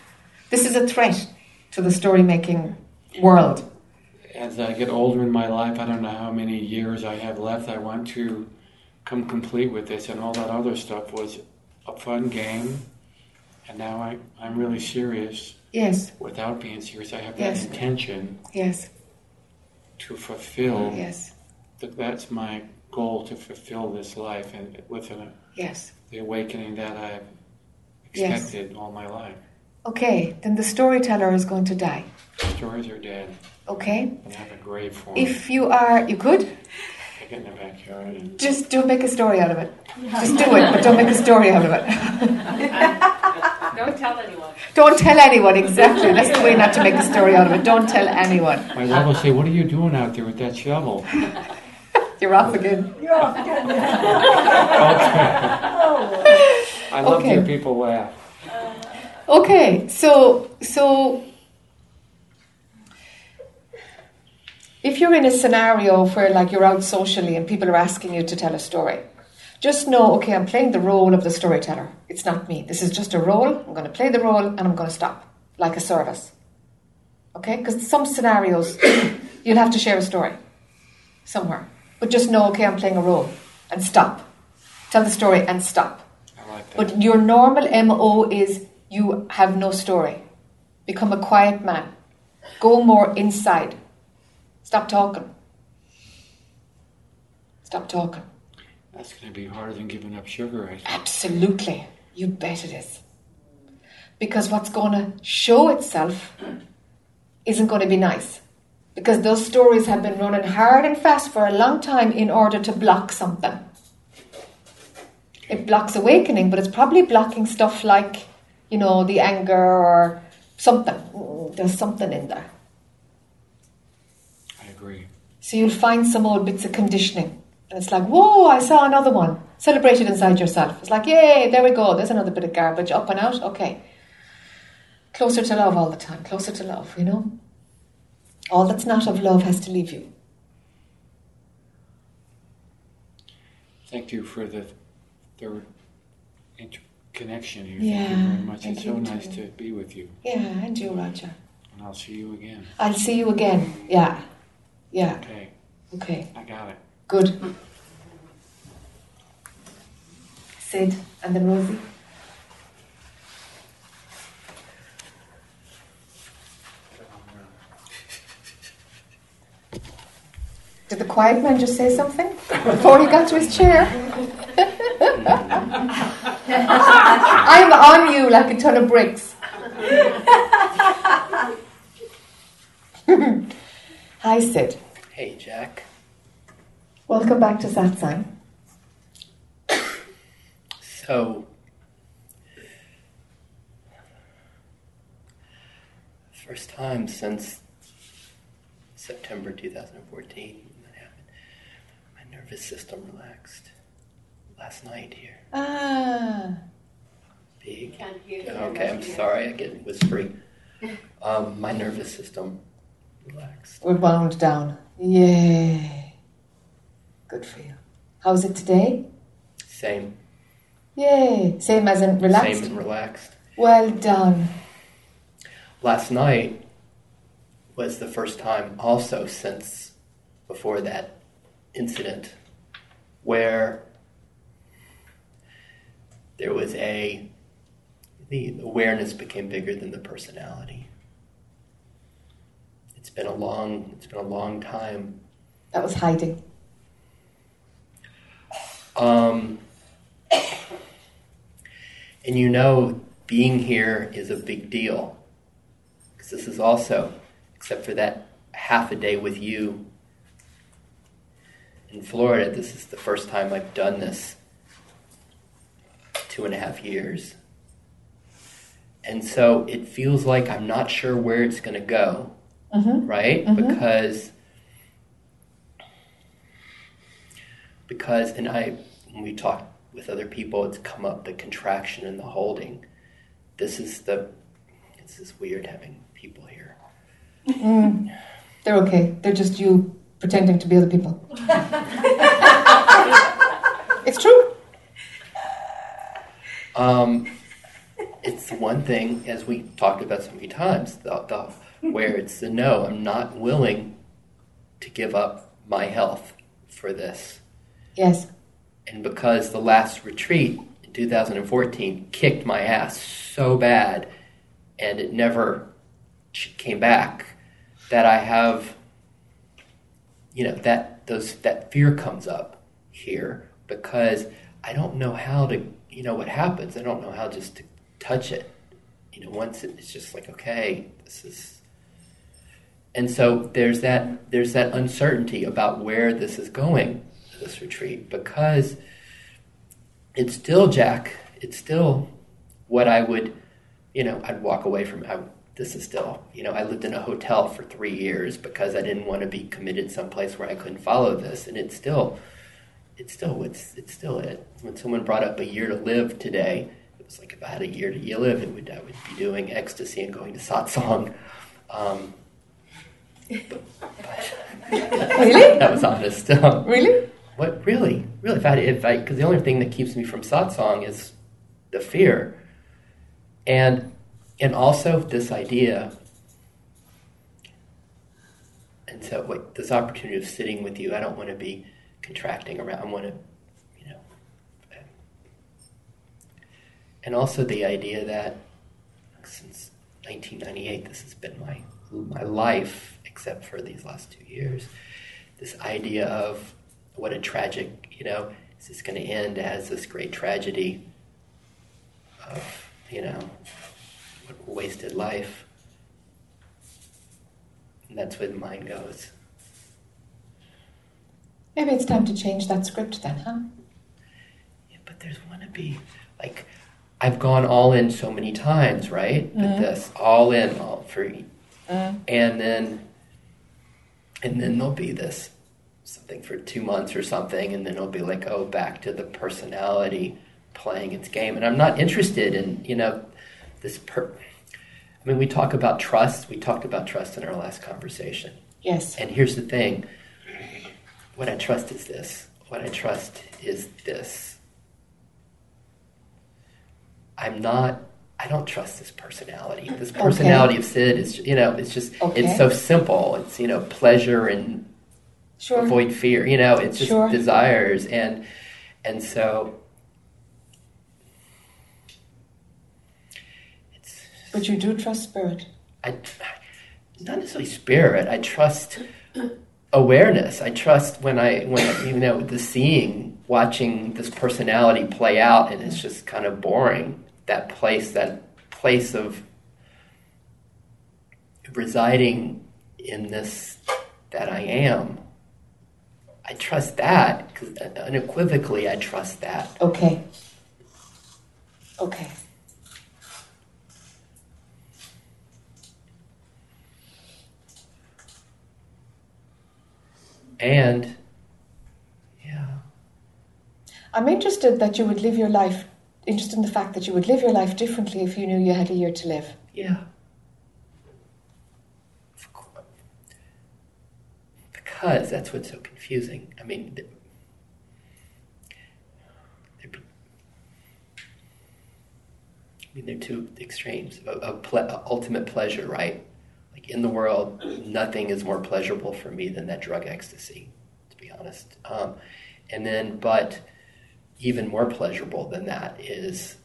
This is a threat to the story making world. As I get older in my life, I don't know how many years I have left. I want to come complete with this, and all that other stuff was a fun game. And now I, I'm really serious. Yes, Without being serious, I have that Yes. intention yes, to fulfill. yes, Th- That's my goal to fulfill this life, and with an, yes. the awakening that I've Yes. expected all my life. Okay, then the storyteller is going to die. Stories are dead. Okay? and have a grave for 'em. If you are, you could I get in the backyard and just don't make a story out of it. <laughs> Just do it, but don't make a story out of it. <laughs> <laughs> Don't tell anyone. Don't tell anyone exactly. That's the way not to make a story out of it. Don't tell anyone. my love will say, "What are you doing out there with that shovel?" <laughs> You're off again. You're off again. Okay. <laughs> Oh, I love to Okay. hear people laugh. Okay, so so if you're in a scenario where like you're out socially and people are asking you to tell a story, just know, okay, I'm playing the role of the storyteller. It's not me. This is just a role. I'm going to play the role and I'm going to stop, like a service. Okay, because some scenarios <coughs> you'll have to share a story somewhere, but just know, okay, I'm playing a role and stop. Tell the story and stop. I like that. But your normal MO is you have no story. Become a quiet man. Go more inside. Stop talking. Stop talking. That's going to be harder than giving up sugar. I think. Absolutely. You bet it is. Because what's going to show itself isn't going to be nice. Because those stories have been running hard and fast for a long time in order to block something. It blocks awakening, but it's probably blocking stuff like, you know, the anger or something. There's something in there. I agree. So you'll find some old bits of conditioning. And it's like, whoa, I saw another one. Celebrate it inside yourself. It's like, yay, there we go. There's another bit of garbage up and out. Okay. Closer to love all the time. Closer to love, you know? All that's not of love has to leave you. Thank you for the third inter- connection here. Yeah, Thank you very much. It's so nice too. to be with you. Yeah, and you, Roger. And I'll see you again. I'll see you again. Yeah. Yeah. Okay, Okay. I got it. Good. Sid and then Rosie. Did the quiet man just say something before he got to his chair? <laughs> I'm on you like a ton of bricks. <laughs> Hi, Sid. Hey, Jac. Welcome back to Satsang. So, first time since September 2014 that happened, my nervous system relaxed last night here. Ah, Big. Can't hear. Okay, I'm sorry, I get whispery. <laughs> Um, my nervous system relaxed. we're wound down. Yay. Good for you. How's it today? Same. Yay. Same as in relaxed? Same and relaxed. Well done. Last night was the first time, also since before that incident, where there was a the awareness became bigger than the personality. It's been a long it's been a long time. That was hiding. Um, and you know, being here is a big deal. Because this is also, except for that half a day with you in Florida, this is the first time I've done this. Two and a half years. And so it feels like I'm not sure where it's going to go, Mm-hmm. right? Mhm. Because because and I when we talk with other people, it's come up the contraction and the holding. This is the it's just weird having people here. Mm. They're okay. They're just you pretending to be other people. <laughs> it's true. Um, it's one thing, as we talked about so many times, the, the, where it's the no, I'm not willing to give up my health for this. Yes. And because the last retreat in 2014 kicked my ass so bad and it never came back, that I have, you know, that those that fear comes up here because I don't know how to, you know, what happens. I don't know how just to touch it. You know, once it, it's just like, okay, this is. And so there's that there's that uncertainty about where this is going, this retreat, because it's still Jac. It's still what I would, you know, I'd walk away from. I, this is still, you know, I lived in a hotel for three years because I didn't want to be committed someplace where I couldn't follow this, and it's still, it's still, it's it's still it. When someone brought up a year to live today, it was like if I had a year to live, it would I would be doing ecstasy and going to satsang. Um, <laughs> Really? <laughs> that was honest. Um, <laughs> Really? What really, really? If I, if I, because the only thing that keeps me from satsang is the fear, and and also this idea. And so, this opportunity of sitting with you, I don't want to be contracting around. I want to, you know, and also the idea that since 1998, this has been my my life, except for these last two years. This idea of what a tragic, you know, is this going to end as this great tragedy of, you know, wasted life? And that's where the mind goes. Maybe it's time to change that script then, huh? Yeah, but there's to be like I've gone all in so many times, right? With this, all in, all free, Mm. and then and then there'll be this something for two months or something, and then it'll be like, oh, back to the personality playing its game, and I'm not interested in you know this. Per- I mean, we talk about trust. We talked about trust in our last conversation. Yes. And here's the thing what I trust is this. What I trust is this. I'm not. I don't trust this personality. This personality of Sid is, you know, it's just, Okay. it's so simple. It's, you know, pleasure and Sure. avoid fear. You know, it's just Sure. desires, and and so it's But you do trust spirit. I, not necessarily spirit. I trust awareness. I trust when I when you know the seeing, watching this personality play out, and it's just kind of boring. That place, that place of residing in this that I am. I trust that because unequivocally, I trust that. Okay. Okay. And yeah, I'm interested that you would live your life, interested in the fact that you would live your life differently if you knew you had a year to live. Yeah. Of course. Because that's what's so confusing. I mean, I mean, they're two extremes of, ple- ultimate pleasure, right? Like in the world, nothing is more pleasurable for me than that drug ecstasy, to be honest. Um, and then, but even more pleasurable than that is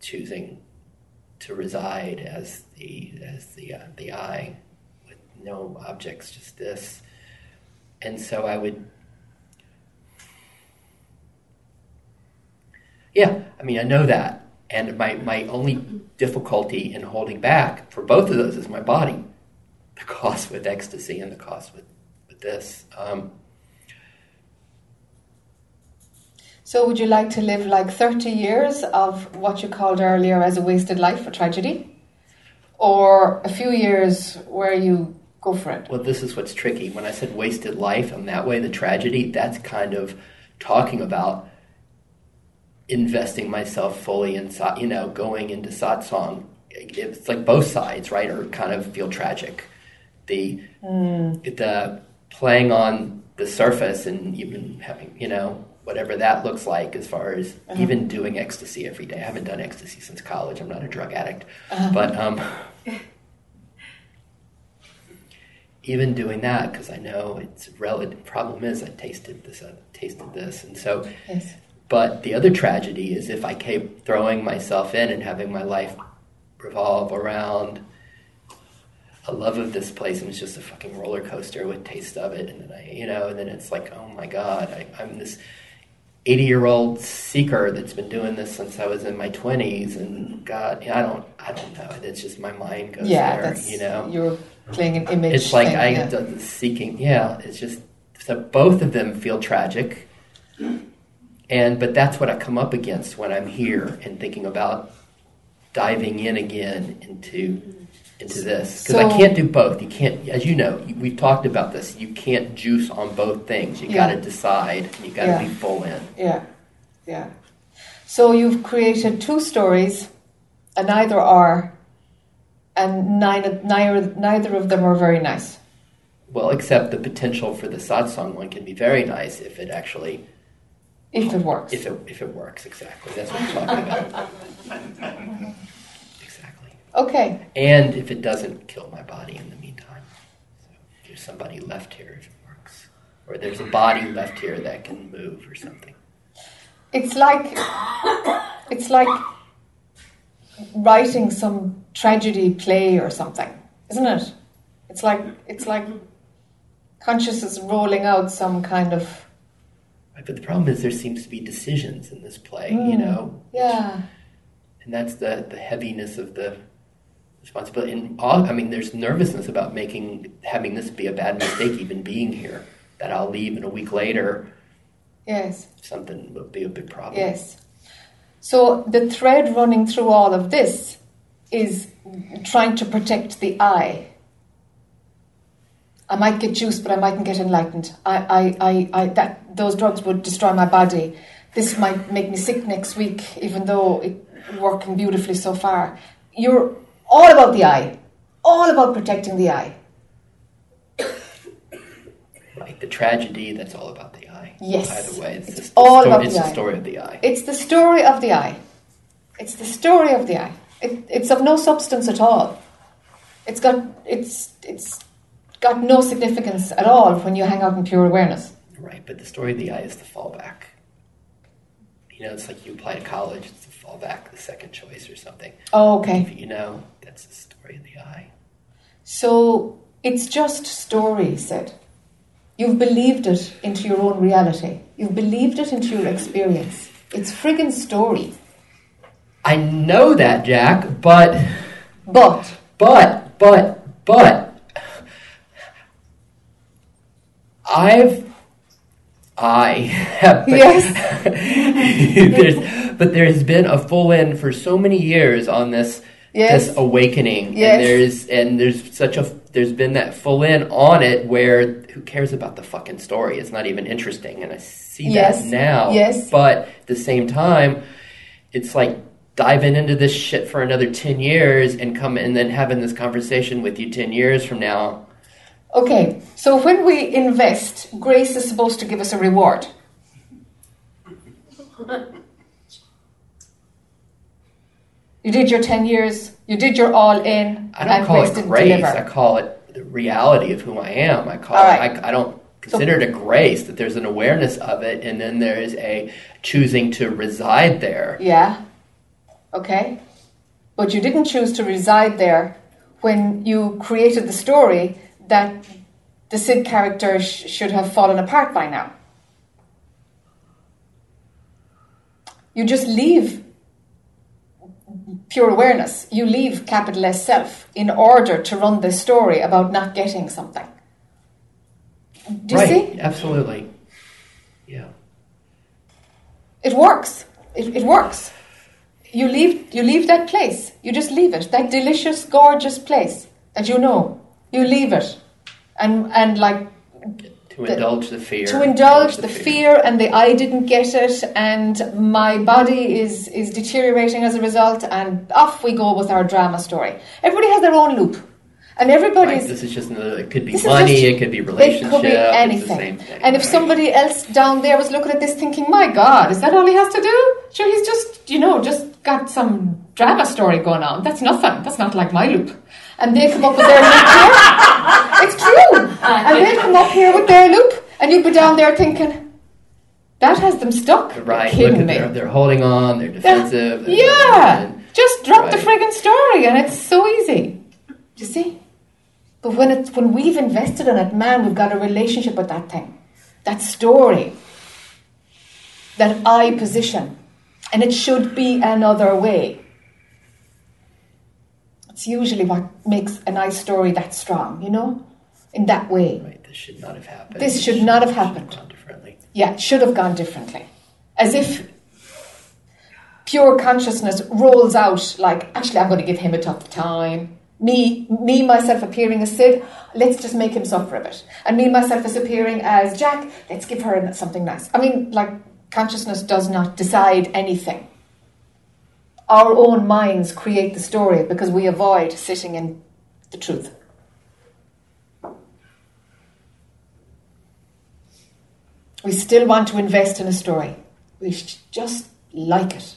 choosing to reside as the as the uh, the I, with no objects, just this. And so I would, yeah. I mean, I know that, and my my only difficulty in holding back for both of those is my body, the cost with ecstasy and the cost with with this. Um, So, would you like to live like 30 years of what you called earlier as a wasted life, a tragedy? Or a few years where you go for it? Well, this is what's tricky. When I said wasted life, and that way the tragedy, that's kind of talking about investing myself fully in, sa- you know, going into satsang. It's like both sides, right, or kind of feel tragic. The mm. the playing on the surface and even having, you know, whatever that looks like as far as uh-huh. even doing ecstasy every day. I haven't done ecstasy since college. I'm not a drug addict, uh-huh. but um, <laughs> even doing that because I know it's relative. Problem is, I tasted this, I tasted this, and so. Yes. But the other tragedy is if I keep throwing myself in and having my life revolve around a love of this place and it's just a fucking roller coaster with taste of it, and then I, you know, and then it's like, oh my god, I, I'm this. 80 year old seeker that's been doing this since I was in my 20s and God I don't I don't know it's just my mind goes Yeah, there you know you're playing an image. it's like thing, I yeah. seeking. Yeah, it's just so both of them feel tragic, and but that's what I come up against when I'm here and thinking about diving in again into into this because I can't do both. You can't, as you know, we've talked about this. You can't juice on both things. You Yeah. got to decide. You got to Yeah. be full in. Yeah, yeah. So you've created two stories, and either or, and neither, neither, neither of them are very nice. Well, except the potential for the satsang one can be very nice if it actually If it works. if it if it works exactly. That's what I'm talking about. <laughs> exactly. Okay. And if it doesn't kill my body in the meantime. So if there's somebody left here if it works. Or there's a body left here that can move or something. It's like it's like writing some tragedy play or something, isn't it? It's like it's like consciousness rolling out some kind of Right, But the problem is there seems to be decisions in this play, you mm, know, yeah. and that's the, the heaviness of the responsibility. And all, I mean, there's nervousness about making having this be a bad mistake, even being here. That I'll leave and a week later Yes. something will be a big problem. Yes. So the thread running through all of this is trying to protect the I. I might get juiced, but I mightn't get enlightened. I, I, I, I, that those drugs would destroy my body. This might make me sick next week, even though it's working beautifully so far. You're all about the I, all about protecting the I. Like the tragedy, that's all about the. Yes. Either way, it's, It's just all sto- about it's the the story of the I. It's the story of the I. It's the story of the I. It, it's of no substance at all. It's got it's it's got no significance at all when you hang out in pure awareness. Right, but the story of the I is the fallback. You know, it's like you apply to college, it's the fallback, the second choice or something. Oh, okay. You know, that's the story of the I. So it's just story, Sid. You've believed it into your own reality. You've believed it into your experience. It's friggin' story. I know that, Jac, but, But but, but, but, I've, I have, <laughs> Yes. <laughs> there's, but there's been a full in for so many years on this, Yes. this awakening, Yes. and there's, and there's such a, there's been that full in on it where who cares about the fucking story? It's not even interesting, and I see Yes. that now. Yes. But at the same time, it's like diving into this shit for another 10 years and come and then having this conversation with you 10 years from now okay, so when we invest, grace is supposed to give us a reward. <laughs> You did your 10 years, you did your all in, i don't and call it grace i call it the reality of who i am i call All it right. I, I don't consider it a grace that there's an awareness of it and then there's a choosing to reside there Yeah. Okay. But you didn't choose to reside there when you created the story that the Sid character sh- should have fallen apart by now. You just leave pure awareness. You leave capital S self in order to run this story about not getting something. Do you right see? absolutely yeah It works. It, it works. You leave you leave that place. You just leave it. That delicious, gorgeous place that you know. You leave it. And and like to The- indulge the fear to indulge the fear and the I didn't get it and my body is is deteriorating as a result and off we go with our drama story. Everybody has their own loop. And everybody's this is just another it could be money just- it could be relationship it could be anything. thing, and if right? somebody else down there was looking at this thinking, my God, is that all he has to do? Sure, he's just, you know, just got some drama story going on. That's nothing. That's not like my loop. And they come up with their loop here. It's true. Uh, and they come up here with their loop, and you'd be down there thinking, that has them stuck. You're right look kidding at me. they're, they're holding on they're defensive they're- Yeah, and- just drop the Right. friggin' story, and it's so easy. You see? But when it's when we've invested in it, man, we've got a relationship with that thing, that story, that I position, and it should be another way. It's usually what makes a nice story that strong, you know, in that way. Right, this should not have happened. This It should not have should happened. gone differently. Yeah, it should have gone differently. As if pure consciousness rolls out like, actually, I'm going to give him a tough time. Me, me, myself appearing as Sid, let's just make him suffer a bit. And me, myself, as appearing as Jac, let's give her something nice. I mean, like, consciousness does not decide anything. Our own minds create the story because we avoid sitting in the truth. We still want to invest in a story. We just like it.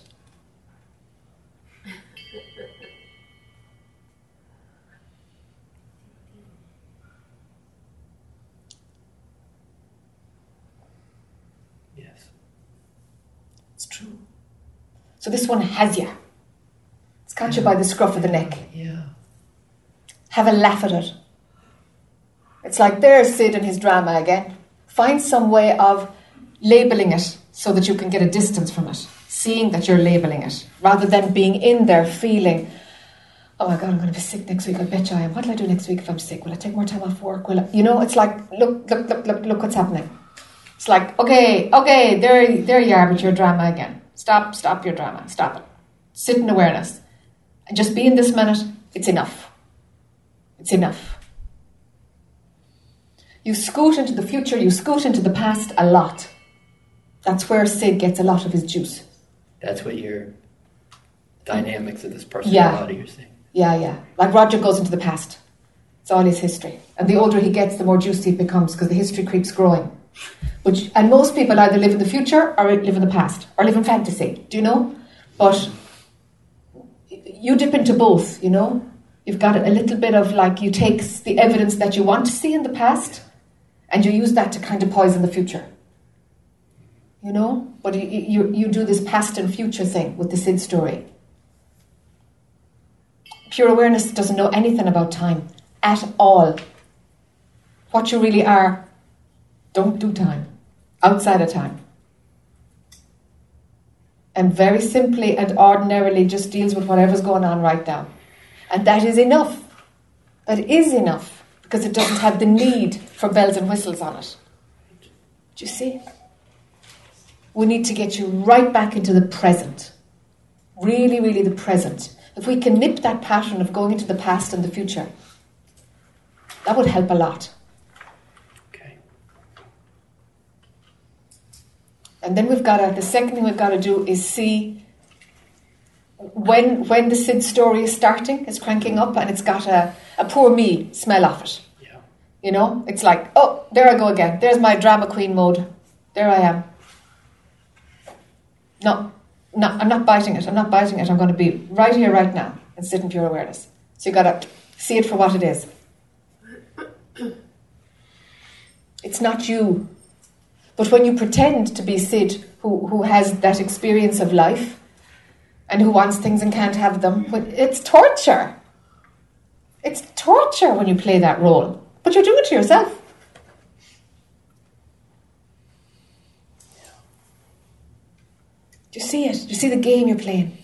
Yes. It's true. So this one has you. It's got you by the scruff of the neck. Yeah. Have a laugh at it. It's like there's Sid and his drama again. Find some way of labeling it so that you can get a distance from it, seeing that you're labeling it, rather than being in there feeling, oh my God, I'm going to be sick next week. I bet you I am. What'll I do next week if I'm sick? Will I take more time off work? Will I? You know, it's like, look, look, look, look, look what's happening. It's like, okay, okay, there, there you are with your drama again. Stop, stop your drama. Stop it. Sit in awareness. And just be in this minute. It's enough. It's enough. You scoot into the future, you scoot into the past a lot. That's where Sid gets a lot of his juice. That's what your dynamics of this personality you're saying. Yeah, yeah. Like Roger goes into the past. It's all his history. And the older he gets, the more juicy it becomes because the history keeps growing. Which, and most people either live in the future or live in the past or live in fantasy. Do you know? But you dip into both, you know. You've got a little bit of like you take the evidence that you want to see in the past and you use that to kind of poison the future. You know? But you, you, you do this past and future thing with the Sid story. Pure awareness doesn't know anything about time at all. What you really are, don't do time, outside of time. And very simply and ordinarily just deals with whatever's going on right now. And that is enough. That is enough because it doesn't have the need for bells and whistles on it. Do you see? We need to get you right back into the present. Really, really the present. If we can nip that pattern of going into the past and the future, that would help a lot. And then we've got to, the second thing we've got to do is see when when the Sid story is starting, it's cranking up, and it's got a, a poor me smell of it. Yeah. You know, it's like, oh, there I go again. There's my drama queen mode. There I am. No, no, I'm not biting it. I'm not biting it. I'm going to be right here, right now, and sit in pure awareness. So you got to see it for what it is. <coughs> It's not you. But when you pretend to be Sid, who, who has that experience of life, and who wants things and can't have them, it's torture. It's torture when you play that role, but you're doing it to yourself. Do you see it? Do you see the game you're playing?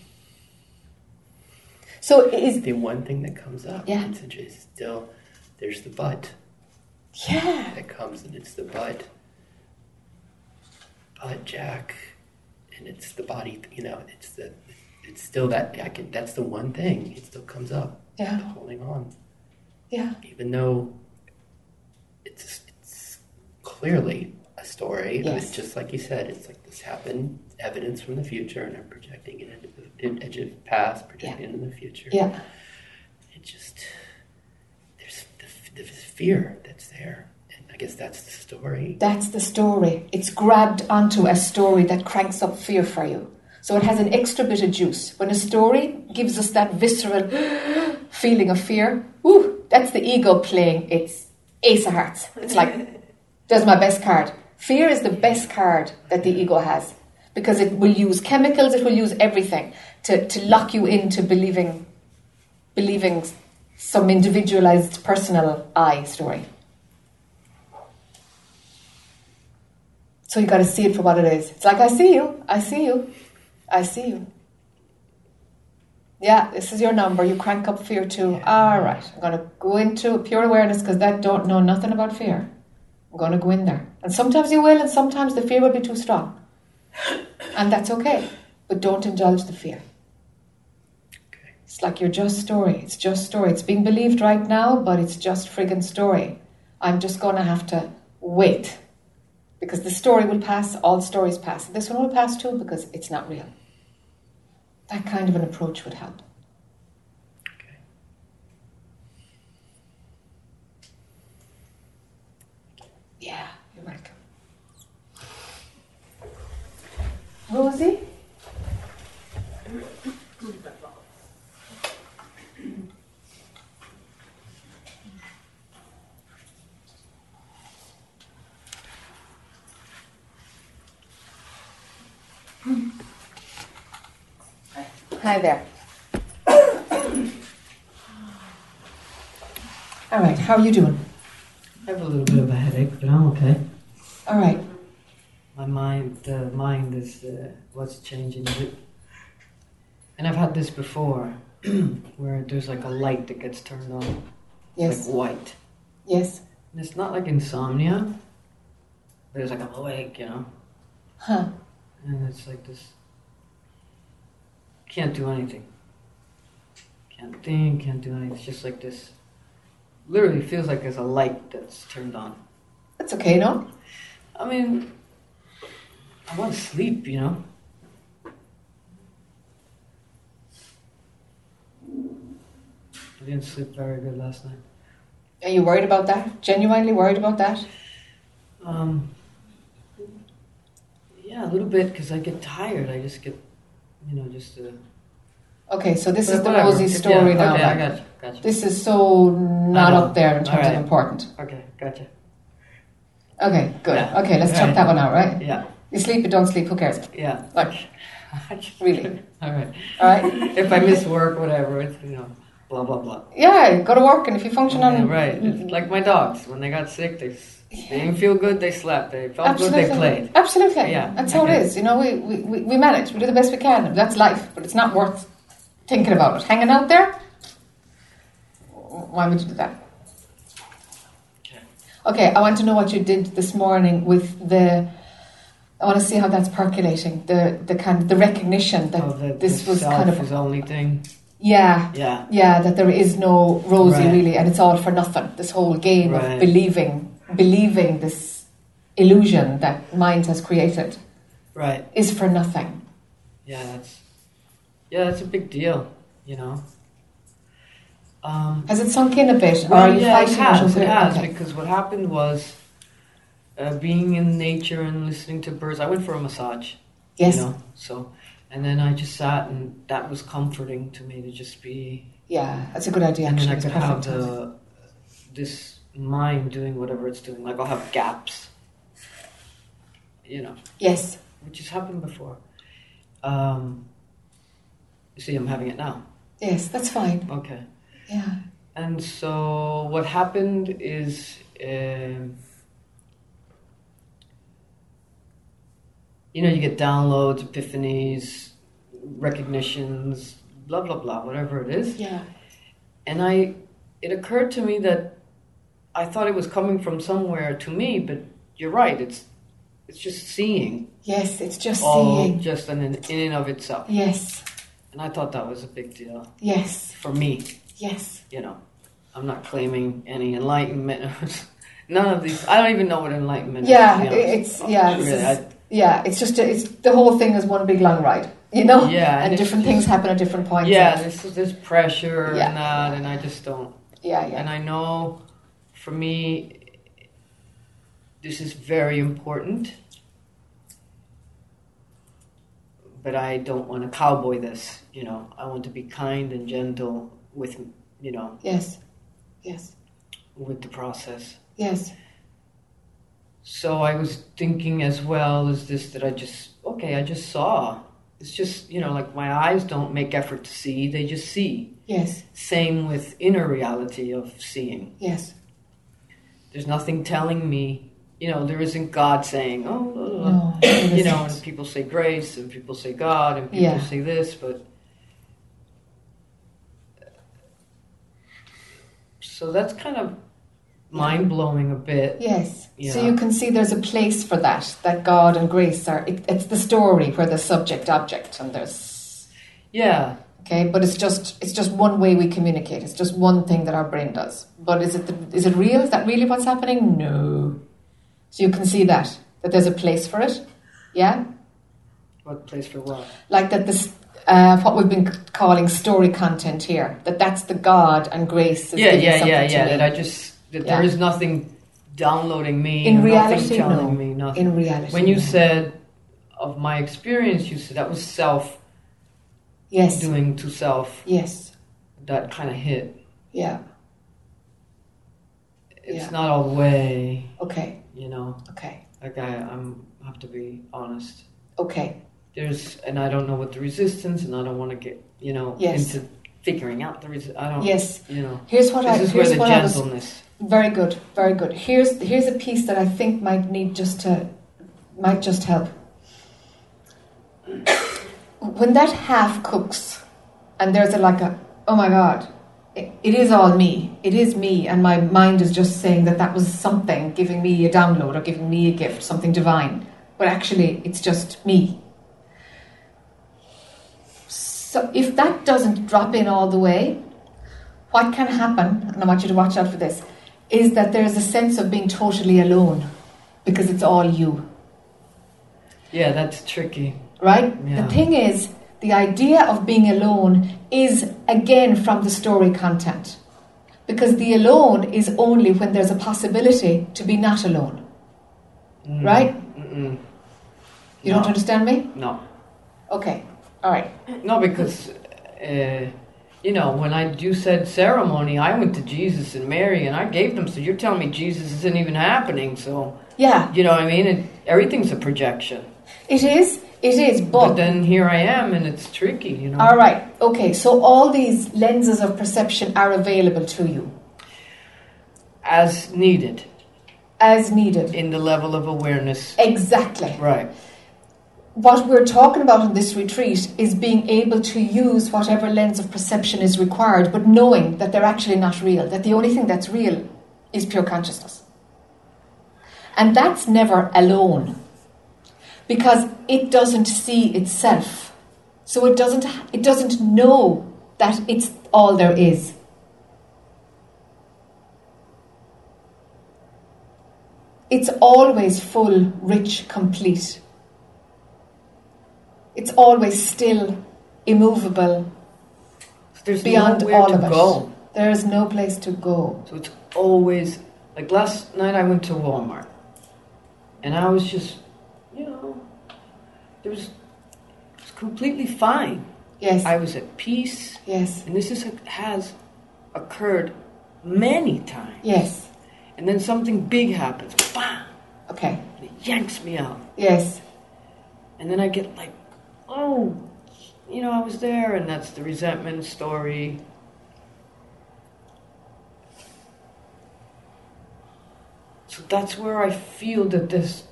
So is the one thing that comes up. Yeah. It's still there's the but yeah. that comes and it's the but. But Jac, and it's the body. You know, it's the it's still that I can. That's the one thing. It still comes up. Yeah. Holding on, Yeah. even though it's it's clearly a story. Yes. It's just like you said. It's like this happened. Evidence from the future, and I'm projecting it into the edge of past, projecting it into the future. Yeah. It just there's the, the fear that's there, guess that's the story. That's the story. It's grabbed onto a story that cranks up fear for you. So it has an extra bit of juice. When a story gives us that visceral <gasps> feeling of fear, woo, that's the ego playing its ace of hearts. It's like, <laughs> there's my best card. Fear is the best card that the ego has because it will use chemicals, it will use everything to, to lock you into believing, believing some individualized personal I story. So you got to see it for what it is. It's like, I see you, I see you, I see you. Yeah, this is your number. You crank up fear too. All right, I'm going to go into pure awareness because that don't know nothing about fear. I'm going to go in there. And sometimes you will, and sometimes the fear will be too strong. <coughs> And that's okay. But don't indulge the fear. Okay. It's like your just story. It's just story. It's being believed right now, but it's just friggin' story. I'm just going to have to wait. Because the story will pass, all stories pass. This one will pass too because it's not real. That kind of an approach would help. Okay. Yeah, you're welcome. Rosie? Hi there. All right, how are you doing? I have a little bit of a headache, but I'm okay. All right. My mind, the mind is uh, what's changing. It. And I've had this before, <clears throat> where there's like a light that gets turned on, Yes. like white. Yes. And it's not like insomnia, but it's like I'm awake, you know. Huh. And it's like this. Can't do anything. Can't think. Can't do anything. It's just like this. Literally feels like there's a light that's turned on. That's okay, no? I mean, I want to sleep, you know. I didn't sleep very good last night. Are you worried about that? Genuinely worried about that? Um, yeah, a little bit because I get tired. I just get, you know, just uh, Okay, so this But is the whatever. Rosie Yeah, story now. Okay, I right? got you. Got you. This is so not up there in terms Alright. of important. Okay, gotcha. Okay, good. Yeah. Okay, let's Alright. that one out, right? Yeah, You sleep, you don't sleep, who cares? yeah. Like, <laughs> really. <laughs> All right. All right? <laughs> If I miss work, whatever, it's, you know, blah, blah, blah. Yeah, go to work, and if you function on. Yeah, right. It's like my dogs. When they got sick, they, they didn't feel good, they slept. They felt Absolutely. good, they played. Absolutely. Yeah. That's how it Okay. You know, we, we, we manage. We do the best we can. That's life, but it's not worth thinking about it. Hanging out there? Why would you do that? Okay, I want to know what you did this morning with the. I want to see how that's percolating. The the kind of the recognition that Oh, the, this the was kind of is only thing. yeah Yeah. yeah that there is no Rosie Right. really, and it's all for nothing. This whole game of believing believing this illusion that mind has created Right. is for nothing. Yeah, that's yeah, that's a big deal. You know. Um, Has it sunk in a bit, or well, are you yeah, it has. It has Okay. because what happened was uh, being in nature and listening to birds. I went for a massage. Yes. You know, so and then I just sat and that was comforting to me to just be Yeah, that's a good idea. and then Actually, I could have the this mind doing whatever it's doing. Like I'll have gaps, you know, Yes. which has happened before. Um, you see, I'm having it now. Yes, that's fine. Okay, Yeah. and so what happened is, um, you know, you get downloads, epiphanies, recognitions, blah blah blah, whatever it is. Yeah. and I it occurred to me that I thought it was coming from somewhere to me, but you're right. It's it's just seeing, Yes, it's just all seeing. just in in and of itself, Yes. and I thought that was a big deal Yes. for me. Yes. You know, I'm not claiming any enlightenment. <laughs> None of these. I don't even know what enlightenment Yeah, is. to be honest. it's yeah, Really, is- I- yeah. It's just it's the whole thing is one big long ride, you know. Yeah, and and different things happen at different points. yeah, there's, this pressure Yeah. and that, and I just don't. yeah, yeah. And I know for me, this is very important. But I don't want to cowboy this, you know. I want to be kind and gentle with, you know, yes. Yes. with the process. Yes. So I was thinking as well as this that I just, okay, I just saw. It's just, you know, like my eyes don't make effort to see, they just see. Yes. Same with inner reality of seeing. Yes. There's nothing telling me, you know, there isn't God saying, oh, blah, blah, blah." No. <clears throat> you know, and people say grace and people say God and people Yeah. say this, but so that's kind of mind blowing a bit. Yes. So you can see there's a place for that. That God and grace are. It, it's the story where the subject object and there's Yeah, okay, but it's just it's just one way we communicate. It's just one thing that our brain does. But is it the, is it real? Is that really what's happening? No. So you can see that that there's a place for it. Yeah. what place for what? like that this uh, what we've been calling story content here that that's the god and grace is Yeah, giving yeah, something yeah, to yeah. me. That I just that there Yeah. is nothing downloading me. in reality nothing telling no me nothing. in reality when you no. said of my experience, you said that was self yes doing to self. yes That kind of hit. yeah It's Yeah. not all the way, okay you know. okay Like I, I'm have to be honest. okay There's, and I don't know what the resistance, and I don't want to get, you know, Yes. into figuring out the resistance. I don't, yes you know. here's what This i is where the i was gentleness. very good very good here's here's a piece that i think might need just to might just help when that half cooks and there's a like a oh my god it, it is all me. It is me. And my mind is just saying that that was something giving me a download or giving me a gift something divine. But actually it's just me. So if that doesn't drop in all the way what can happen and i want you to watch out for this is that there's a sense of being totally alone because it's all you. Yeah, that's tricky. Right? Yeah. The thing is, the idea of being alone is again from the story content. Because the alone is only when there's a possibility to be not alone. Mm. Right? Mm-mm. You No. don't understand me? No, Okay. All right. no, because uh, you know, when I do said ceremony, I went to Jesus and Mary, and I gave them. So you're telling me Jesus isn't even happening? So Yeah, you know what I mean? And everything's a projection. it is. It is. But But then here I am, and it's tricky. You know. all right. Okay. So all these lenses of perception are available to you As needed as needed. in the level of awareness. Exactly. Right. What we're talking about in this retreat is being able to use whatever lens of perception is required, but knowing that they're actually not real, that the only thing that's real is pure consciousness. And that's never alone because it doesn't see itself. So it doesn't it doesn't know that it's all there is. It's always full, rich, complete. It's always still, immovable, There's beyond all to of it. There is no place to go. So it's always like last night I went to Walmart and I was just, you know, it was it was completely fine. Yes, I was at peace, yes, and this is has occurred many times. yes. And then something big happens, bam, Okay, and it yanks me out. yes, And then I get like, oh, you know, I was there, and that's the resentment story. So that's where I feel that this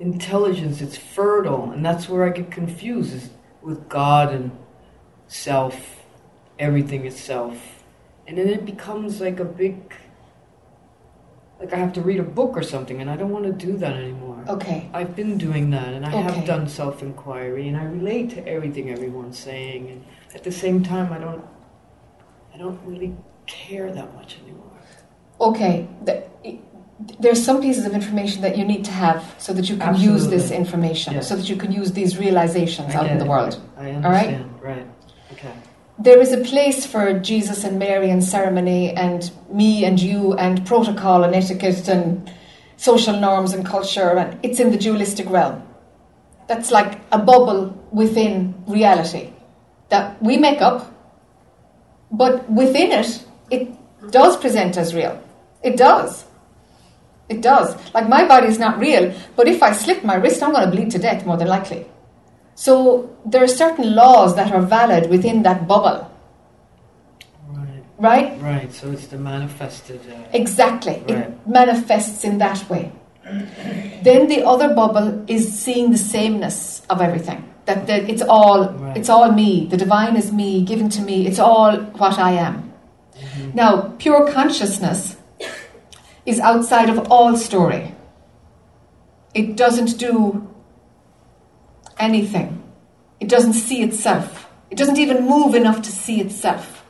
intelligence, it's fertile, and that's where I get confused is with God and self, everything itself. And then it becomes like a big, like I have to read a book or something, and I don't want to do that anymore. okay, I've been doing that, and I Okay. have done self inquiry, and I relate to everything everyone's saying, and at the same time, I don't, I don't really care that much anymore. okay. The, there's some pieces of information that you need to have so that you can use this information, Yes. so that you can use these realizations I out in the it. world. I right? understand. right? Okay. There is a place for Jesus and Mary and ceremony and me and you and protocol and etiquette and social norms and culture, and it's in the dualistic realm. That's like a bubble within reality that we make up, but within it, it does present as real. It does. It does. Like my body is not real, but if I slip my wrist, I'm going to bleed to death more than likely. So there are certain laws that are valid within that bubble, Right. right? Right. So it's the manifested. Uh, Exactly. It manifests in that way. then the other bubble is seeing the sameness of everything. That, that it's all Right. it's all me. The divine is me, given to me. It's all what I am. Mm-hmm. Now, pure consciousness is outside of all story. It doesn't do anything. It doesn't see itself. It doesn't even move enough to see itself.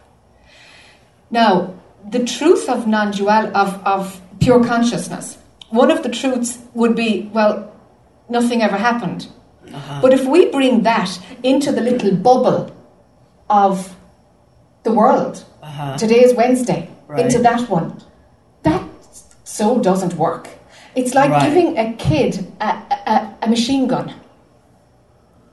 Now, the truth of non-dual of, of pure consciousness, one of the truths would be, well, nothing ever happened. uh-huh. But if we bring that into the little bubble of the world, Uh-huh. today is Wednesday, Right. into that one, so doesn't work. It's like Right. giving a kid a, a, a machine gun.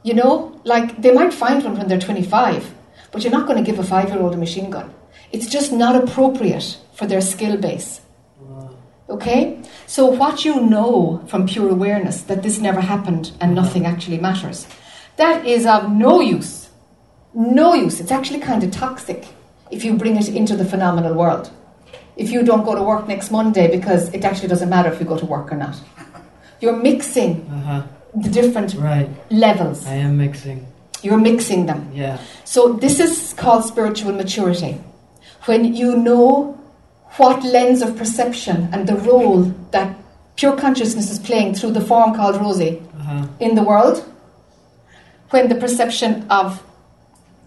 You know, like they might find one when they're 25, but you're not going to give a five year old a machine gun. It's just not appropriate for their skill base. Okay? So, what you know from pure awareness that this never happened and nothing actually matters, that is of no use. No use. It's actually kind of toxic if you bring it into the phenomenal world. If you don't go to work next Monday because it actually doesn't matter if you go to work or not. You're mixing Uh-huh. the different Right. levels, I am mixing. you're mixing them. Yeah. So this is called spiritual maturity. When you know what lens of perception and the role that pure consciousness is playing through the form called Rosie Uh-huh. in the world, when the perception of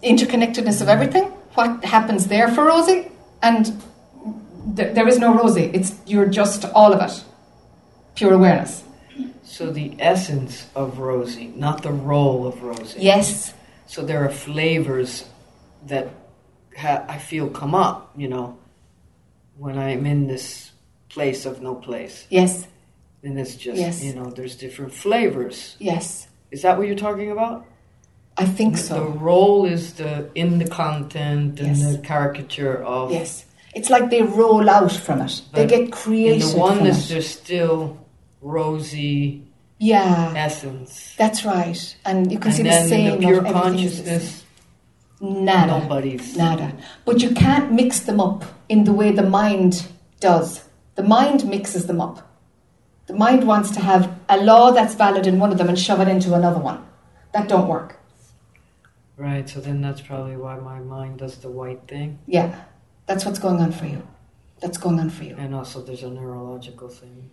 interconnectedness of everything, what happens there for Rosie, and th- there is no Rosie. It's you're just all of it, pure awareness. So the essence of Rosie, not the role of Rosie. Yes, So there are flavors that ha- I feel come up, you know, when I'm in this place of no place. yes, And it's just, Yes. you know, there's different flavors. yes. Is that what you're talking about? I think The so. The role is the in the content and Yes. the caricature of. Yes. It's like they roll out from it. They But get In created the oneness, there's still Rosie Yeah, essence. that's right. And you can and see the same in the pure consciousness, Nada. nobody's. Nada. But you can't mix them up in the way the mind does. The mind mixes them up. The mind wants to have a law that's valid in one of them and shove it into another one. That don't work. Right, so then that's probably why my mind does the white thing. Yeah. That's what's going on for you. That's going on for you. And also there's a neurological thing.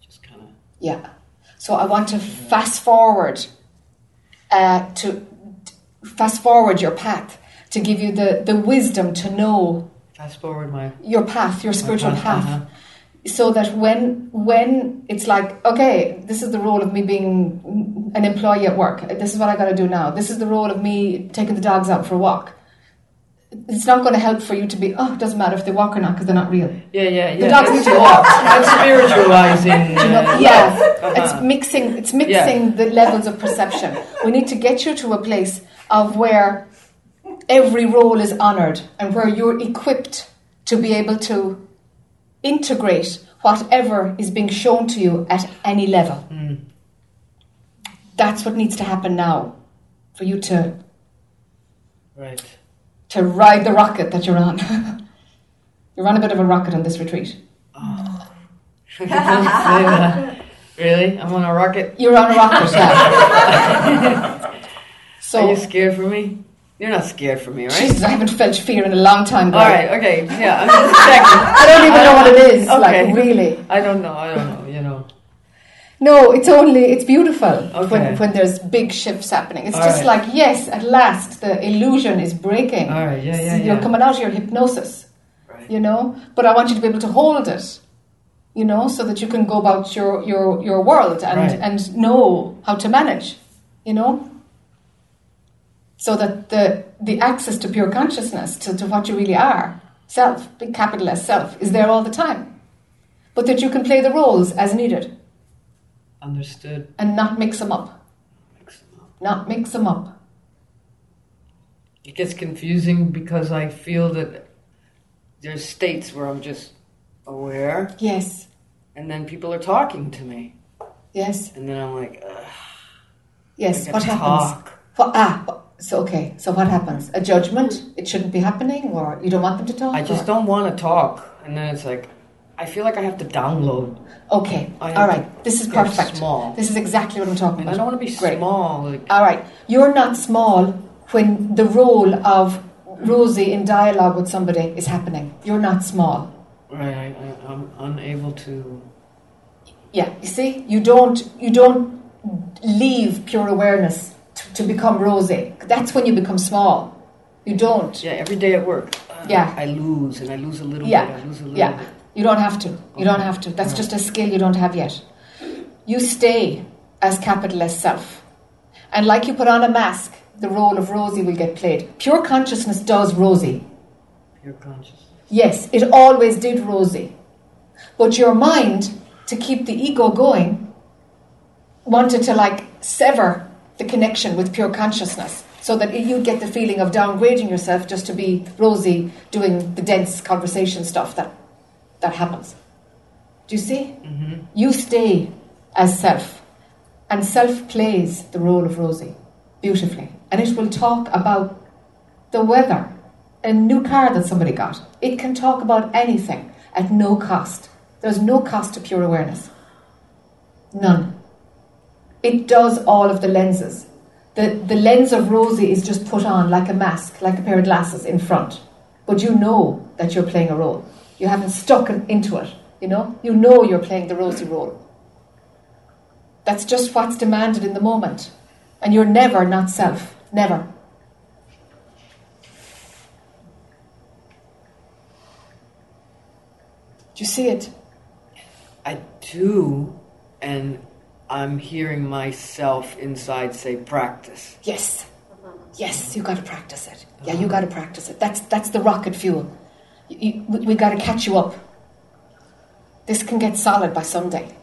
Just kind of. Yeah. So I want to fast forward uh, to fast forward your path to give you the, the wisdom to know Fast forward my. your path, your spiritual my path. uh-huh. so that when when it's like okay this is the role of me being an employee at work this is what i got to do now this is the role of me taking the dogs out for a walk it's not going to help for you to be oh it doesn't matter if they walk or not because they're not real Yeah, yeah, yeah. The dogs need to walk. That's spiritualizing. Uh, yeah uh-huh. it's mixing it's mixing the levels of perception we need to get you to a place of where every role is honored and where you're equipped to be able to integrate whatever is being shown to you at any level Mm. that's what needs to happen now for you to Right. To ride the rocket that you're on <laughs> you're on a bit of a rocket on this retreat Don't <laughs> that. Really? I'm on a rocket. you're on a rocket yeah <laughs> so Are you scared for me? You're not scared for me, right? Jesus, I haven't felt fear in a long time. girl. All right. Okay. Yeah. I'm just checking. I don't even know what it is. Okay. Like really, I don't know. I don't know. You know. No. It's only it's beautiful Okay. when when there's big shifts happening. It's All just right. like yes, at last the illusion is breaking. All right. Yeah. Yeah. You're Yeah. coming out of your hypnosis, Right. you know. But I want you to be able to hold it, you know, so that you can go about your your your world and Right. and know how to manage, you know. So that the the access to pure consciousness, to, to what you really are, self, big capital S self, is there all the time. But that you can play the roles as needed Understood. and not mix them up. Mix them up. Not mix them up. It gets confusing because I feel that there's states where I'm just aware, Yes, and then people are talking to me, yes, and then I'm like, Ugh, yes. What happens? For, ah, so okay. So what happens? A judgment? It shouldn't be happening, or you don't want them to talk? I just or- don't want to talk, and then it's like, I feel like I have to download. Okay. I All. This is perfect. small. This is exactly what I'm talking about. I don't want to be Great. small. Like, All right. You're not small when the role of Rosie in dialogue with somebody is happening. You're not small. right, I, I, I'm unable to. Yeah. You see, you don't you don't leave pure awareness to, to become Rosie. That's when you become small. You don't. Yeah, every day at work. uh, Yeah. I lose, and I lose a little Yeah. bit. I lose a little Yeah. bit. You don't have to. You don't have to. That's just a skill you don't have yet. You stay as capital S self. And like you put on a mask, the role of Rosie will get played. Pure consciousness does Rosie. Pure consciousness. Yes, it always did Rosie. But your mind, to keep the ego going, wanted to like sever the connection with pure consciousness so that you get the feeling of downgrading yourself just to be Rosie doing the dense conversation stuff that, that happens. Do you see? Mm-hmm. You stay as self, and self plays the role of Rosie beautifully. And it will talk about the weather, a new car that somebody got. It can talk about anything at no cost. There's no cost to pure awareness. None. It does all of the lenses. The, the lens of Rosie is just put on like a mask, like a pair of glasses in front. But you know that you're playing a role. You haven't stuck into it, you know? You know you're playing the Rosie role. That's just what's demanded in the moment. And you're never not self. Never. Do you see it? I do, and I'm hearing myself inside say practice. Yes. Uh-huh. Yes, you got to practice it. Yeah, you uh-huh. got to practice it. That's that's the rocket fuel. You, you, we, we got to catch you up. This can get solid by Sunday.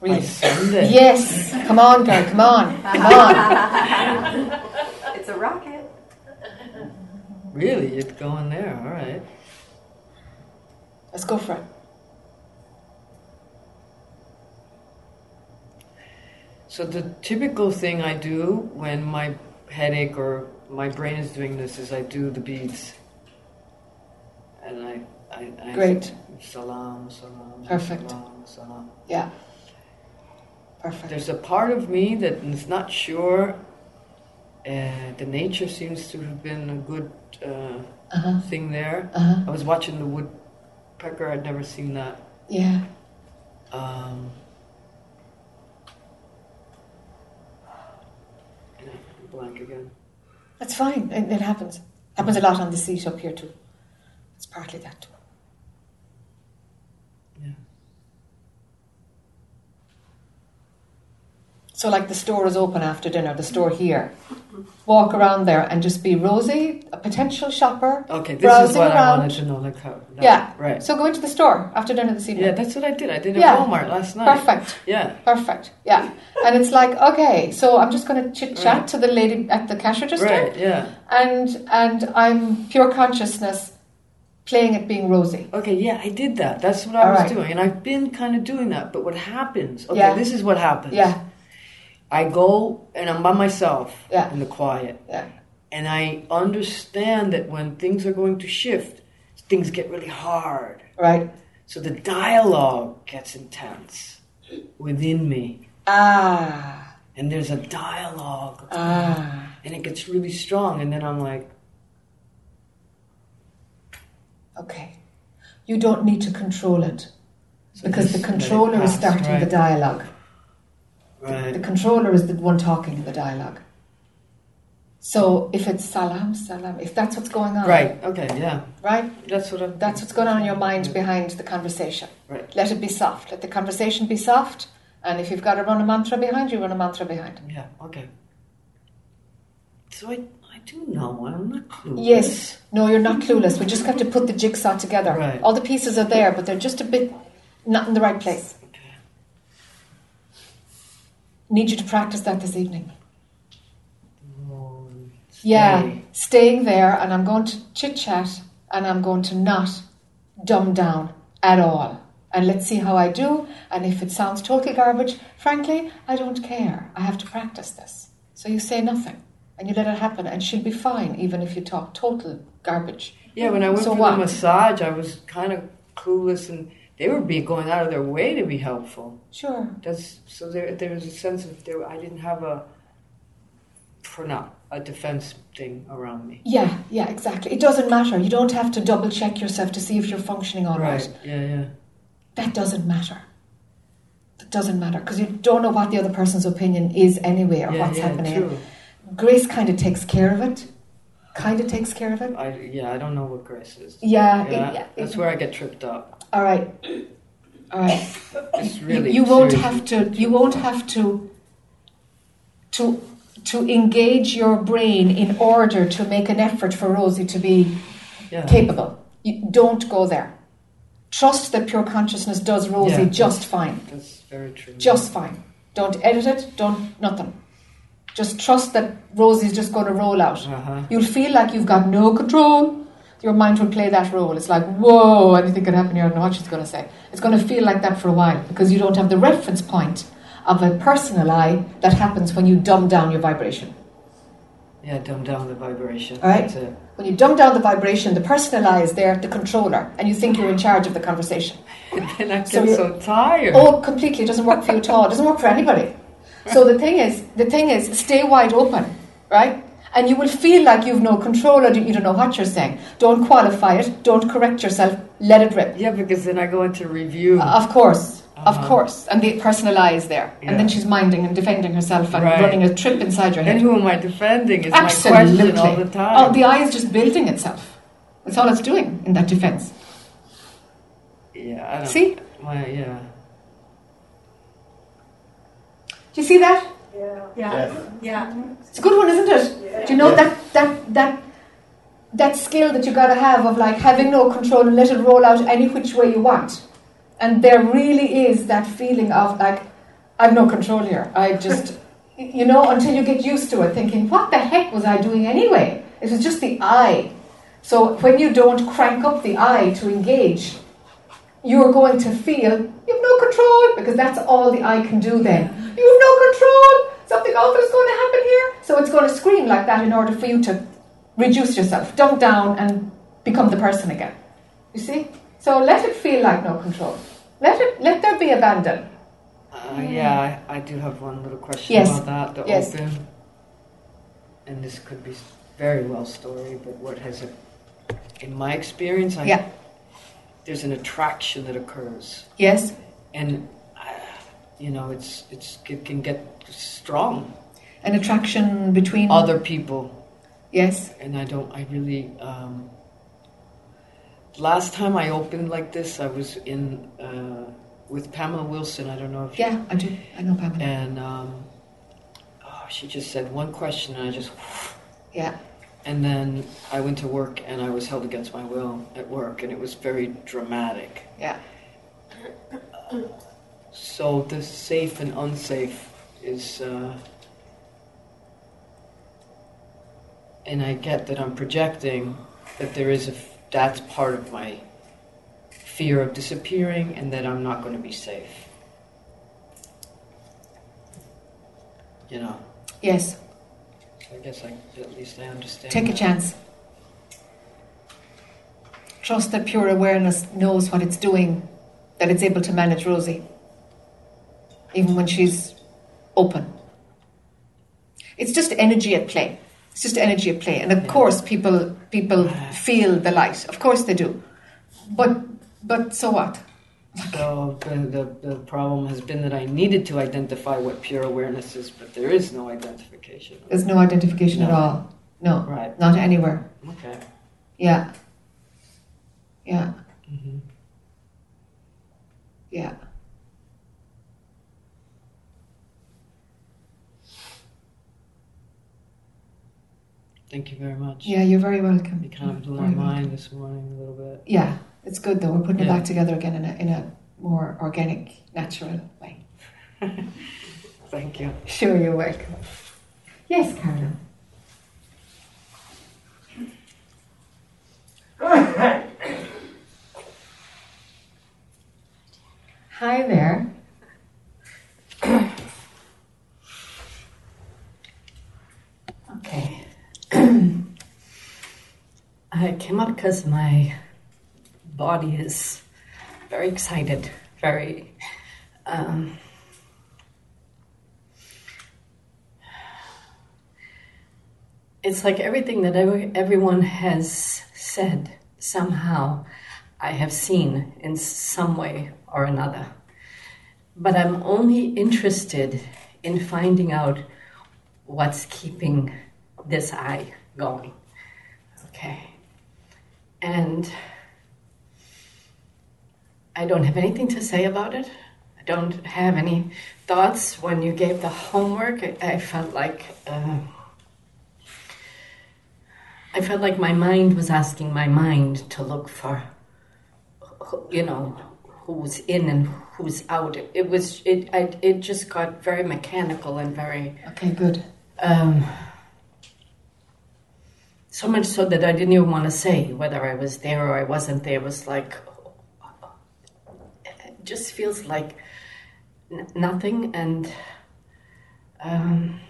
By Really? Sunday. Yes. Come on, girl. Come on. Come on. <laughs> It's a rocket. Really? It's going there. All right. Let's go for it. So the typical thing I do when my headache or my brain is doing this is I do the beads. And I, I, I Great. Salam, salam. Perfect. Salam, salam. Yeah. Perfect. There's a part of me that is not sure. Uh, the nature seems to have been a good uh, Uh huh. thing there. Uh huh. I was watching the woodpecker. I'd never seen that. Yeah. Um, blank again. That's fine. It, it happens. Happens a lot on the seat up here too. It's partly that too. Yeah. So, like the store is open after dinner, the store here. Walk around there and just be Rosie, a potential shopper. Okay, this is Browsing what I wanted to know. Like how? that- Yeah. Right. So go into the store after dinner this evening. Yeah, that's what I did. I did at Yeah. Walmart last night. Perfect. Yeah. Perfect. Yeah. And it's like, okay, so I'm just going to chit chat Right. to the lady at the cash register, Right. Yeah. and and I'm pure consciousness playing at being Rosie. Okay. Yeah, I did that. That's what I All was right. doing, and I've been kind of doing that. But what happens? Okay, Yeah. this is what happens. Yeah. I go and I'm by myself Yeah. in the quiet, Yeah. and I understand that when things are going to shift, things get really hard. Right. So the dialogue gets intense within me, Ah. and there's a dialogue, Ah. and it gets really strong, and then I'm like, Okay. You don't need to control it so because the this- let it controller is starting right, the dialogue. Right. The controller is the one talking in the dialogue. So if it's salam, salam, if that's what's going on, Right. Okay. Yeah. right, That's what I'm. that's what's going on in your mind behind the conversation. Right. Let it be soft. Let the conversation be soft. And if you've got to run a mantra behind, you run a mantra behind. Yeah. Okay. So I do know. I'm not clueless. Yes. No, you're not clueless. We just have to put the jigsaw together. Right. All the pieces are there, but they're just a bit not in the right place. Okay. Need you to practice that this evening. Oh, Yeah, staying there, and I'm going to chit chat, and I'm going to not dumb down at all. And let's see how I do. And if it sounds total garbage, frankly, I don't care. I have to practice this. So you say nothing, and you let it happen, and she'll be fine, even if you talk total garbage. Yeah. When I went So for what? the massage, I was kind of clueless, and they were be going out of their way to be helpful. Sure. That's so there. There was a sense of there. I didn't have a for now a defense thing around me. Yeah, yeah, exactly. It doesn't matter. You don't have to double check yourself to see if you're functioning all right. Yeah. Yeah. That doesn't matter. That doesn't matter because you don't know what the other person's opinion is anyway or yeah. what's yeah, happening. True. Grace kind of takes care of it. Kind of takes care of it. I yeah. I don't know what grace is. Yeah, it- Yeah, yeah, that's it- where I get tripped up. All right, all right. It's You- really you won't have to. You won't have to. To to engage your brain in order to make an effort for Rosie to be Yeah. capable. You don't go there. Trust that pure consciousness does Rosie Yeah. just fine. That's very true. Just fine. Don't edit it. Don't nothing. Just trust that Rosie's just going to roll out. Uh-huh. You'll feel like you've got no control. Your mind will play that role. It's like, whoa, anything can happen here. I don't know what she's going to say. It's going to feel like that for a while because you don't have the reference point of a personal I that happens when you dumb down your vibration. Yeah, dumb down the vibration. All right. When you dumb down the vibration, the personal I is there, the controller, and you think you're in charge of the conversation. <laughs> and I get So so, tired. Oh, completely. It doesn't work for you at all. It doesn't work for anybody. So the thing is, the thing is, stay wide open, right? And you will feel like you've no control or you don't know what you're saying. Don't qualify it. Don't correct yourself. Let it rip. Yeah, because then I go into review. Uh, Of course, of Uh-huh. course. And the personal I is there. And then she's minding and defending herself and Right. running a trip inside your head. and who am I defending? Is Absolutely. my question all the time. Oh, the I is just building itself. That's all it's doing in that defense. yeah, I don't. See? My, yeah. Do you see that? Yeah. Yeah. Yeah. It's a good one, isn't it? Do you know that that that that skill that you got to have of like having no control and let it roll out any which way you want, and there really is that feeling of like I've no control here. I just, you know, until you get used to it, thinking, what the heck was I doing anyway? It was just the I. So when you don't crank up the I to engage, you're going to feel you have no control because that's all the I can do then. You have no control. Something awful is going to happen here. So it's going to scream like that in order for you to reduce yourself, dump down, and become the person again. You see? So let it feel like no control. Let it. Let there be abandon. Uh, yeah, I, I do have one little question Yes. about that. The Yes. open, and this could be very well story, but what has it? In my experience, I, Yeah. There's an attraction that occurs, Yes. and uh, you know, it's it's it can get strong. An attraction between Other people, Yes. and I don't. I really. Um, last time I opened like this, I was in uh, with Pamela Wilson. I don't know if you Yeah, I do. I know Pamela. and um, oh, she just said one question, and I just, Yeah. And then I went to work, and I was held against my will at work, and it was very dramatic. Yeah. So the safe and unsafe is, uh, and I get that I'm projecting that there is a f- that's part of my fear of disappearing, and that I'm not going to be safe. You know. Yes. I guess I, at least I understand. Take a that. chance. Trust that pure awareness knows what it's doing, that it's able to manage Rosie, even when she's open. It's just energy at play. It's just energy at play, and of course, people people feel the light. Of course, they do. But but so what? So the, the, the problem has been that I needed to identify what pure awareness is, but there is no identification. There's no identification at all. No, Right. not anywhere. Okay. Yeah. Yeah. hmm Yeah. Thank you very much. Yeah, you're very welcome. You kind of blew my mind this morning a little bit. Yeah, it's good though. We're putting it back together again in a, in a more organic, natural way. <laughs> Thank you. Sure, you're welcome. Yes, Carla. Hi there. Okay. <clears throat> I came up because my body is very excited, very. Um, it's like everything that every, everyone has said, somehow I have seen in some way or another. But I'm only interested in finding out what's keeping this I going. Okay. And I don't have anything to say about it. I don't have any thoughts. When you gave the homework, I, I felt like. Uh, I felt like my mind was asking my mind to look for, you know, who's in and who's out. It, it was it. I, it just got very mechanical and very Okay, good. um, so much so that I didn't even want to say whether I was there or I wasn't there. It was like, just feels like nothing. And um,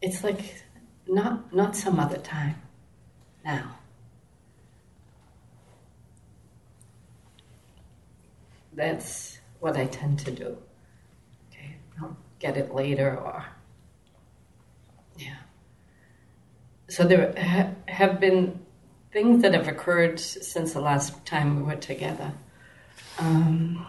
it's like not not some other time now. That's what I tend to do. Okay, I'll get it later or yeah. So there ha- have been things that have occurred since the last time we were together. Um,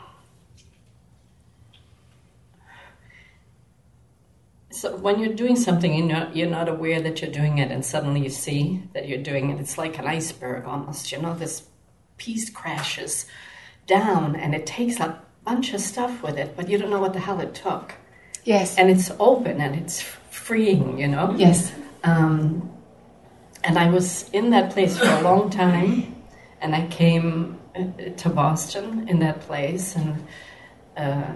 so when you're doing something, you're not, you're not aware that you're doing it, and suddenly you see that you're doing it. It's like an iceberg almost. You know, this piece crashes down, and it takes a bunch of stuff with it, but you don't know what the hell it took Yes. and it's open and it's freeing, you know. Yes. Um, and I was in that place for a long time, and I came uh, to Boston in that place, and uh,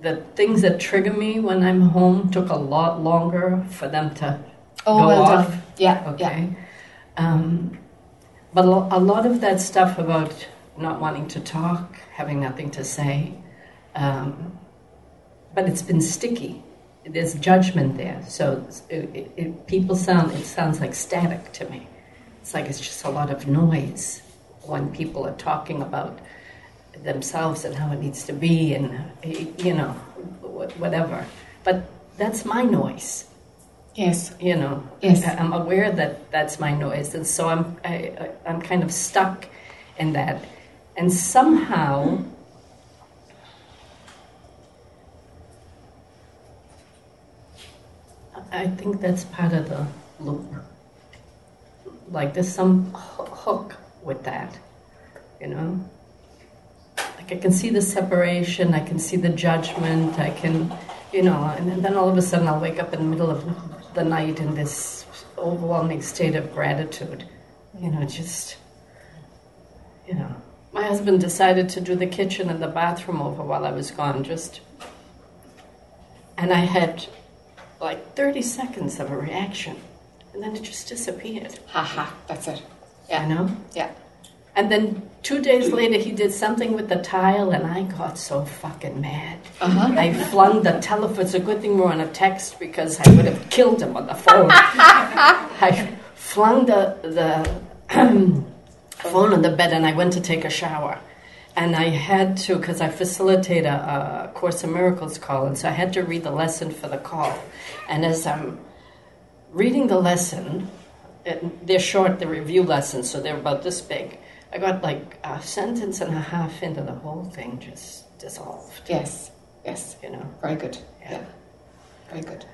the things that trigger me when I'm home took a lot longer for them to Oh, go well off. done. Yeah, yeah. Okay. Um, but a a lot of that stuff about not wanting to talk, having nothing to say, um, but it's been sticky. There's judgment there, so it, it, it, people sound. It sounds like static to me. It's like it's just a lot of noise when people are talking about themselves and how it needs to be, and you know, whatever. But that's my noise Yes. you know Yes. I- i'm aware that that's my noise and so i'm I, I- i'm kind of stuck in that and somehow i think that's part of the loop. Like there's some hook with that you know? Like i can see the separation i can see the judgment i can you know and then all of a sudden i'll wake up in the middle of the night in this overwhelming state of gratitude you know just you know. My husband decided to do the kitchen and the bathroom over while i was gone just and i had like 30 seconds of a reaction and then it just disappeared Haha, that's it. you know Yeah. and then two days later, he did something with the tile, and I got so fucking mad. Uh-huh. I flung the telephone. It's a good thing we're on a text because I would have killed him on the phone. <laughs> I flung the the <clears throat> phone on the bed, and I went to take a shower. And I had to, because I facilitate a, a Course in Miracles call, and so I had to read the lesson for the call. And as I'm reading the lesson, it, they're short, the review lessons, so they're about this big. I got like a sentence and a half into the whole thing, just dissolved. Yes. Yes. You know, Very good. Yeah. Yeah. Very good.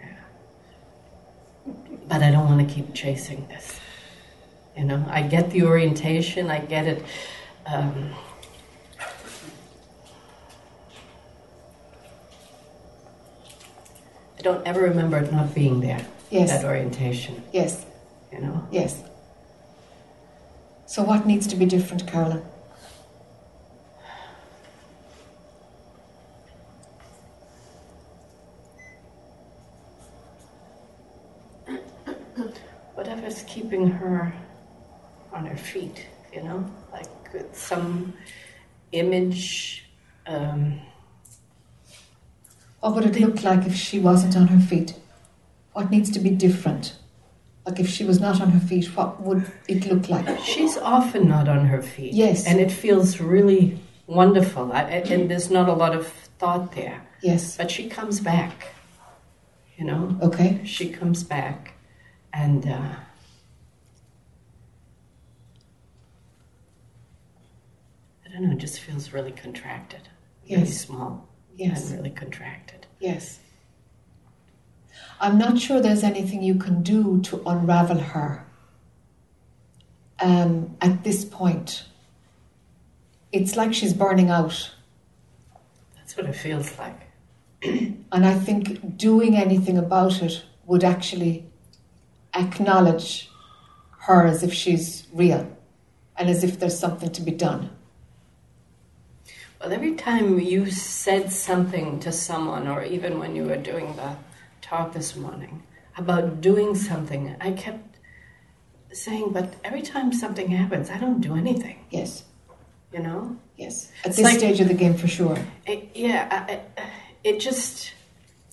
Yeah. but I don't want to keep chasing this. You know, I get the orientation, I get it. Um, I don't ever remember it not being there. Yes. That orientation, Yes. you know. Yes. So what needs to be different, Carolyn? whatever's keeping her on her feet, you know, like some image. Um, What would it look like if she wasn't on her feet? What needs to be different? Like if she was not on her feet, what would it look like? she's often not on her feet. Yes. And it feels really wonderful. I, and there's not a lot of thought there. Yes. But she comes back, you know, Okay. she comes back and. Uh, I don't know, it just feels really contracted. Really small. Yes. And really contracted. Yes. I'm not sure there's anything you can do to unravel her um, at this point. It's like she's burning out. That's what it feels like. <clears throat> And I think doing anything about it would actually acknowledge her as if she's real and as if there's something to be done. Well, every time you said something to someone, or even when you were doing the talk this morning about doing something, I kept saying, but every time something happens, I don't do anything, Yes, you know? yes. At It's this like- stage of the game, for sure. It, yeah, I, I, it just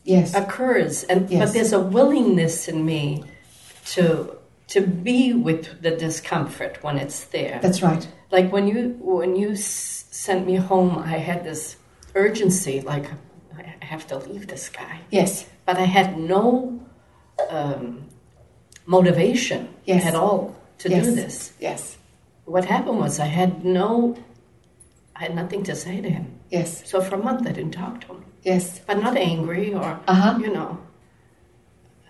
Yes, occurs, and Yes. but there's a willingness in me to to be with the discomfort when it's there. that's right. Like when you when you s- sent me home i had this urgency like i have to leave this guy. Yes, but i had no um, motivation Yes. at all to yes, do this. Yes, what happened was i had no i had nothing to say to him. Yes, so for a month i didn't talk to him. Yes. but not angry or Uh huh. you know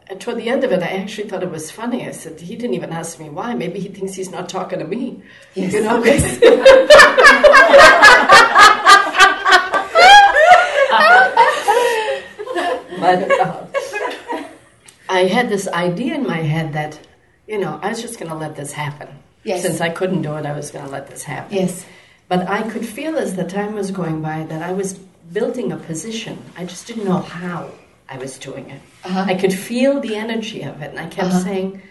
and toward the end of it, I actually thought it was funny. I said, he didn't even ask me why. Maybe he thinks he's not talking to me. Yes. You know? <laughs> but uh, I had this idea in my head that, you know, I was just going to let this happen. Yes. Since I couldn't do it, I was going to let this happen. Yes. But I could feel as the time was going by that I was building a position. I just didn't know how I was doing it. Uh-huh. I could feel the energy of it, and I kept Uh-huh. saying,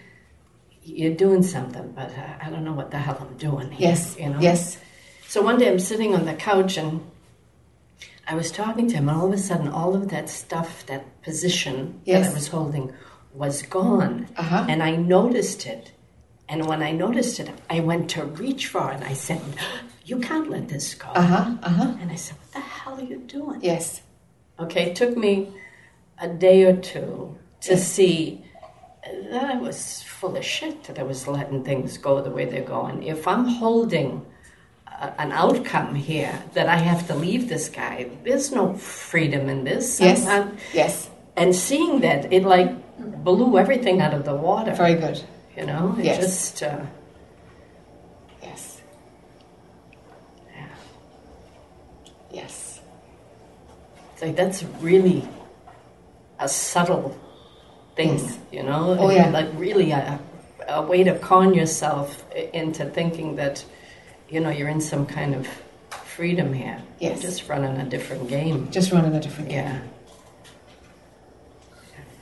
"You're doing something, but uh, I don't know what the hell I'm doing here." Yes. you know. Yes. So one day I'm sitting on the couch and I was talking to him, and all of a sudden, all of that stuff, that position that I was holding, was gone, Uh-huh. and I noticed it. And when I noticed it, I went to reach for it, and I said, "You can't let this go." Uh huh. Uh huh. And I said, "What the hell are you doing?" Yes. Okay, it took me a day or two to see that I was full of shit, that I was letting things go the way they're going. If I'm holding a, an outcome here that I have to leave this guy, there's no freedom in this. Yes. I'm- I'm- Yes. and seeing that, it like blew everything out of the water. Very good. You know, it Yes. just. Uh, Yes. yeah. Yes. It's like that's really a subtle thing, Yes. Mm. you know? Oh, yeah. Like really a, a way to con yourself into thinking that, you know, you're in some kind of freedom here. Yes. You're just running a different game. Just running a different game. Yeah.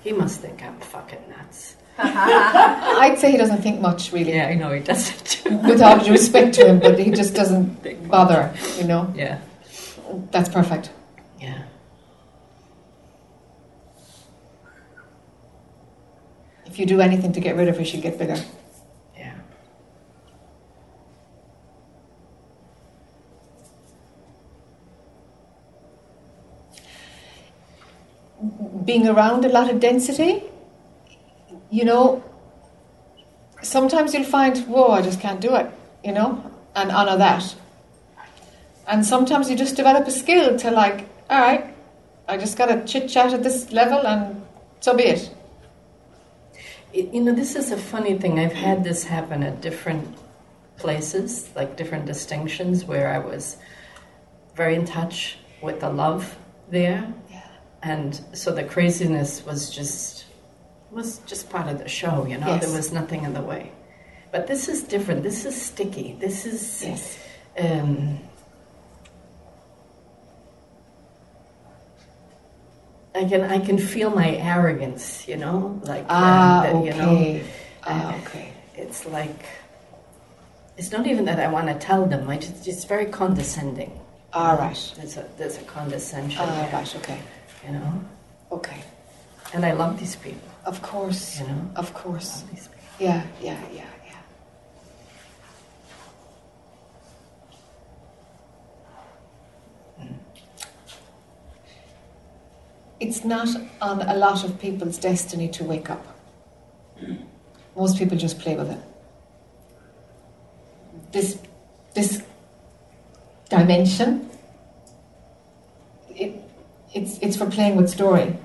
He must think I'm fucking nuts. <laughs> I'd say he doesn't think much, really. Yeah, I know he doesn't. <laughs> With all due respect to him, but he just doesn't <laughs> bother. You know. yeah. That's perfect. Yeah. If you do anything to get rid of her, she'll get bigger. Yeah. being around a lot of density, you know, sometimes you'll find, whoa, I just can't do it, you know, and honor that. And sometimes you just develop a skill to like, all right, I just got to chit chat at this level and so be it. You know, this is a funny thing. I've had this happen at different places, like different distinctions, where I was very in touch with the love there, Yeah. and so the craziness was just was just part of the show. You know, Yes. there was nothing in the way. But this is different. This is sticky. This is Yes. um, I can I can feel my arrogance, you know, like Ah, uh, that, you know, okay. Ah, okay. it's like it's not even that I want to tell them. I just it's very condescending. Ah right. There's a there's a condescension, Ah, there, right, okay. you know. Okay. And I love these people, Of course. you know. Of course. love these people. Yeah, yeah, yeah, yeah. It's not on a lot of people's destiny to wake up. Most people just play with it. This, this dimension, it, it's, it's for playing with story.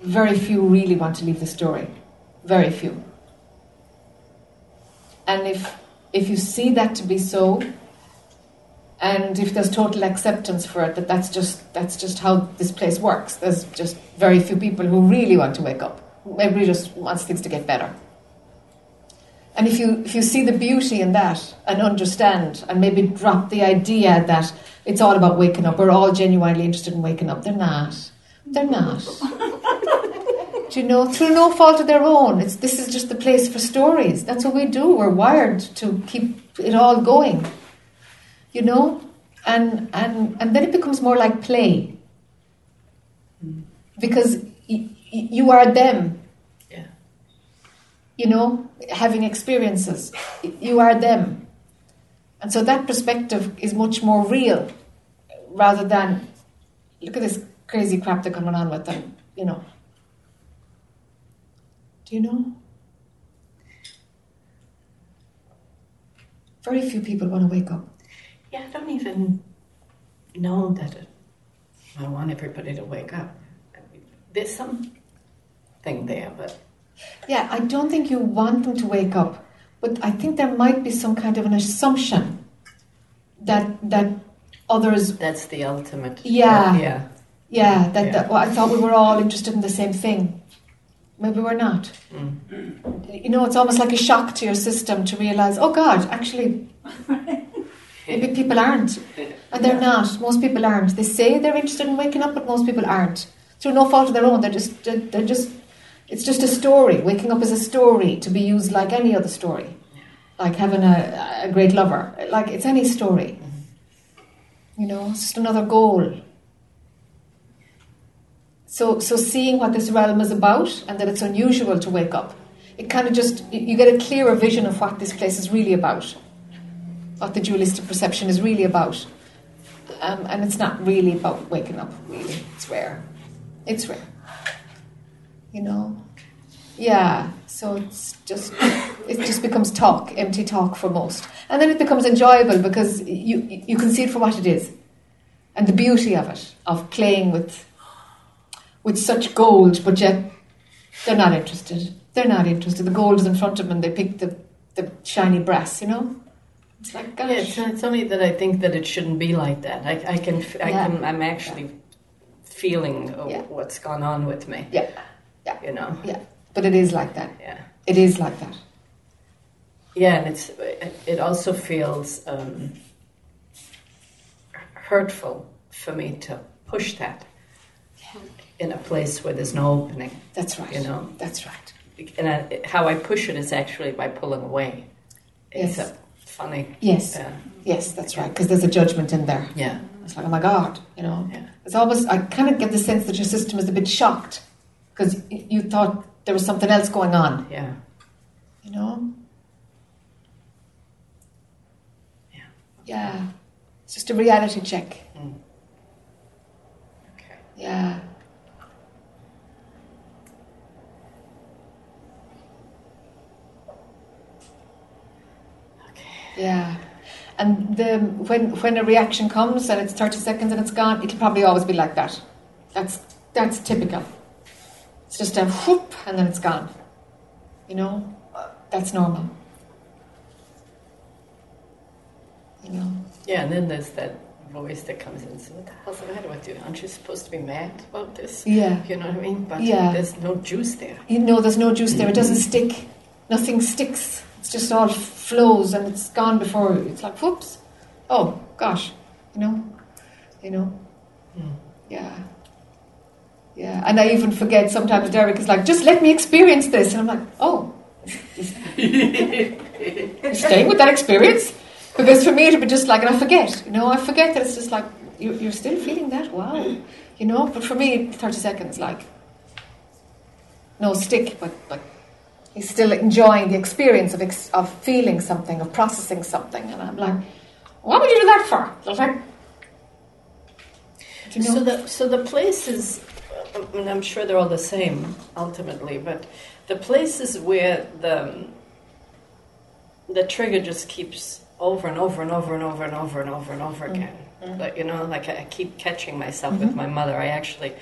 Very few really want to leave the story. Very few. And if if you see that to be so, and if there's total acceptance for it, that that's just that's just how this place works. There's just very few people who really want to wake up. Everybody just wants things to get better. And if you if you see the beauty in that and understand and maybe drop the idea that it's all about waking up, we're all genuinely interested in waking up. They're not. They're not. Do you know, through no fault of their own. It's this is just the place for stories. That's what we do. We're wired to keep it all going. You know? And and and then it becomes more like play. Because y- y- you are them. Yeah. You know, having experiences. You are them. And so that perspective is much more real rather than look at this crazy crap they're coming on with them, you know. Do you know? Very few people want to wake up. Yeah, I don't even know that it, I want everybody to wake up. I mean, there's some thing there, but Yeah, I don't think you want them to wake up, but I think there might be some kind of an assumption that that others, that's the ultimate. Yeah. Yeah. yeah, that, Yeah. that well, I thought we were all interested in the same thing. maybe we're not. Mm. You know, it's almost like a shock to your system to realize, oh God, actually, <laughs> maybe people aren't. <laughs> And they're not. Most people aren't. They say they're interested in waking up, but most people aren't. Through no fault of their own. They're just, they're, just, it's just a story. Waking up is a story to be used like any other story. Like having a, a great lover. Like it's any story. Mm-hmm. You know, it's just another goal. So, so seeing what this realm is about and that it's unusual to wake up, it kind of just, you get a clearer vision of what this place is really about, what the dualistic perception is really about. Um, and it's not really about waking up, really. It's rare. It's rare. You know? Yeah, so it's just, it just becomes talk, empty talk for most. And then it becomes enjoyable because you, you can see it for what it is. And the beauty of it, of playing with with such gold, but yet they're not interested. They're not interested. The gold is in front of them and they pick the, the shiny brass, you know? It's like, gosh. Yeah, it's, it's only that I think that it shouldn't be like that. I, I can, I Yeah. can, I'm actually feeling uh, Yeah. what's gone on with me. Yeah, yeah, You know. yeah. But it is like that. Yeah. It is like that. Yeah, and it's it also feels um, hurtful for me to push that in a place where there's no opening. That's right. You know. That's right. And I, how I push it is actually by pulling away. It's Yes. a funny. Yes, Uh, yes, that's right. Because there's a judgment in there. yeah. It's like, oh my God, you know. Yeah. It's almost, I kind of get the sense that your system is a bit shocked because you thought there was something else going on, Yeah. you know? Yeah. Yeah. It's just a reality check. Okay. Yeah. Yeah. And the when when a reaction comes and it's thirty seconds and it's gone, it'll probably always be like that. That's that's typical. It's just a whoop and then it's gone. You know, that's normal. You know. Yeah, and then there's that voice that comes in and says, What the hell's the matter with you? Aren't you supposed to be mad about this? Yeah. You know what I mean? But Yeah. there's no juice there. You know, there's no juice there. It doesn't stick. Nothing sticks. It's just all flows and it's gone before. It's like, whoops. Oh, gosh. You know? You know? Hmm. Yeah. Yeah. And I even forget sometimes Derek is like, just let me experience this. And I'm like, oh. <laughs> Staying with that experience? Because for me, it'd be just like, and I forget. You know, I forget that it's just like, you're, you're still feeling that? Wow. You know? But for me, 30 seconds, like, no stick, but but he's still enjoying the experience of ex- of feeling something, of processing something, and I'm like, what would you do that for? I was like, you know? So the so the places, I mean, I'm sure they're all the same ultimately, but the places where the the trigger just keeps over and over and over and over and over and over and over mm. again. Mm. Like you know, like I keep catching myself with mm-hmm. my mother. I actually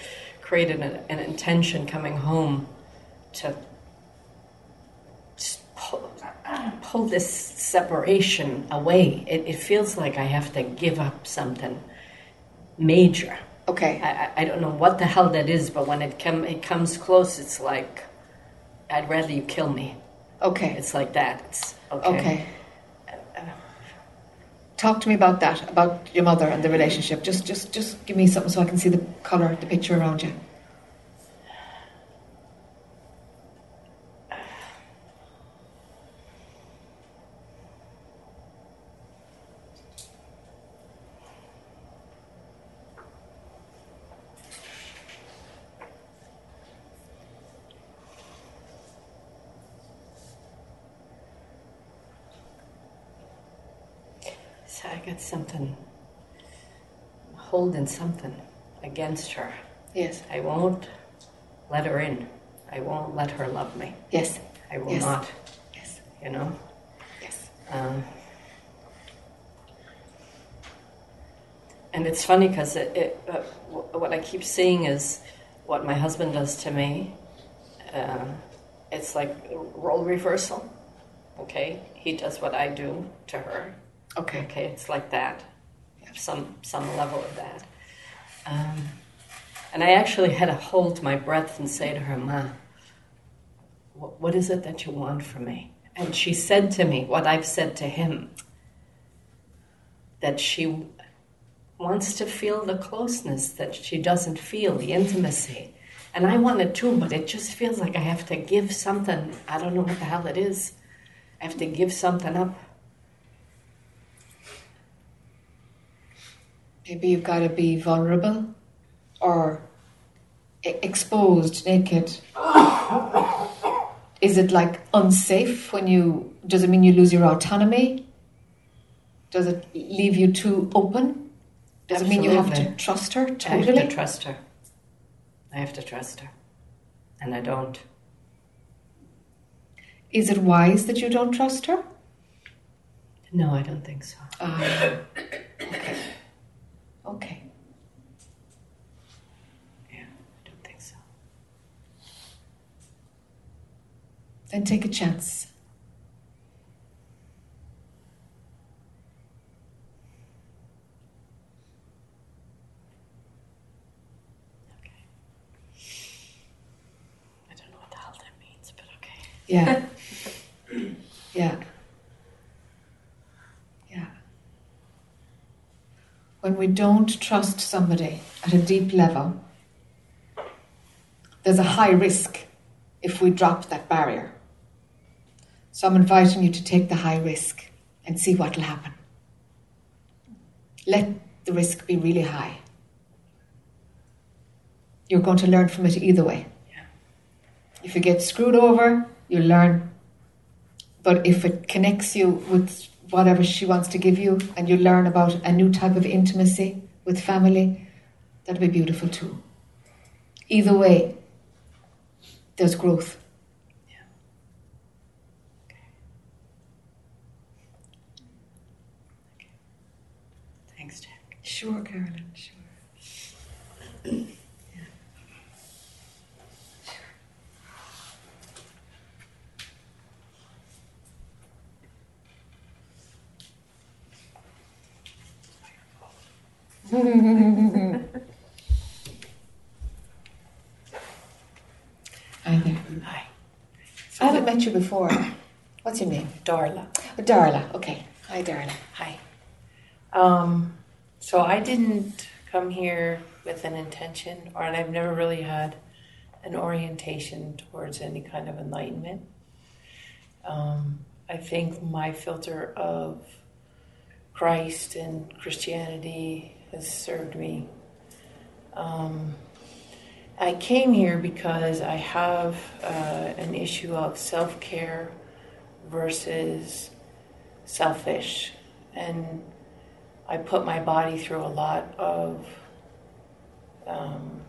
created an, an intention coming home to pull, this separation away. It, it feels like I have to give up something major. okay, I, I- I don't know what the hell that is, but when it come it comes close, it's like I'd rather you kill me. okay, It's like that. It's okay. okay. Talk to me about that, about your mother and the relationship. Just, just, just give me something so I can see the color, the picture around you. So I got something holding something against her. Yes, I won't let her in. I won't let her love me. yes, I will Yes. not. yes, You know. yes. Um, and it's funny because it, it, uh, wh- what I keep seeing is what my husband does to me. Uh, it's like role reversal. Okay, he does what I do to her. Okay, Okay, it's like that. Some some level of that. Um, and I actually had to hold my breath and say to her, "Ma, "Wh- What is it that you want from me? And she said to me what I've said to him that she wants to feel the closeness that she doesn't feel, the intimacy. And I want it too, but it just feels like I have to give something. I don't know what the hell it is. I have to give something up. Maybe you've got to be vulnerable or exposed, naked. <coughs> Is it like unsafe when you. Does it mean you lose your autonomy? Does it leave you too open? Does it mean you have to trust her I have totally? to trust her. I have to trust her. And I don't. Is it wise that you don't trust her? No, I don't think so. Um, okay. Okay. Yeah, I don't think so. Then take a chance. Okay. I don't know what the hell that means, but okay. Yeah. <laughs> yeah. Yeah. When we don't trust somebody at a deep level, there's a high risk if we drop that barrier. So I'm inviting you to take the high risk and see what will happen. Let the risk be really high. You're going to learn from it either way. Yeah. If you get screwed over, you learn. But if it connects you with whatever she wants to give you and you learn about a new type of intimacy with family, that'll be beautiful too. Either way, there's growth. Thanks, Jac. Sure, Carolyn, sure. Hi there. Hi. I haven't met you before. What's your name? Darla. Oh, Darla. Okay. Hi, Darla. Hi. Um, so I didn't come here with an intention, or and I've never really had an orientation towards any kind of enlightenment. Um, I think my filter of Christ and Christianity has served me. Um, I came here because I have uh, an issue of self care versus selfish. And I put my body through a lot of. Um,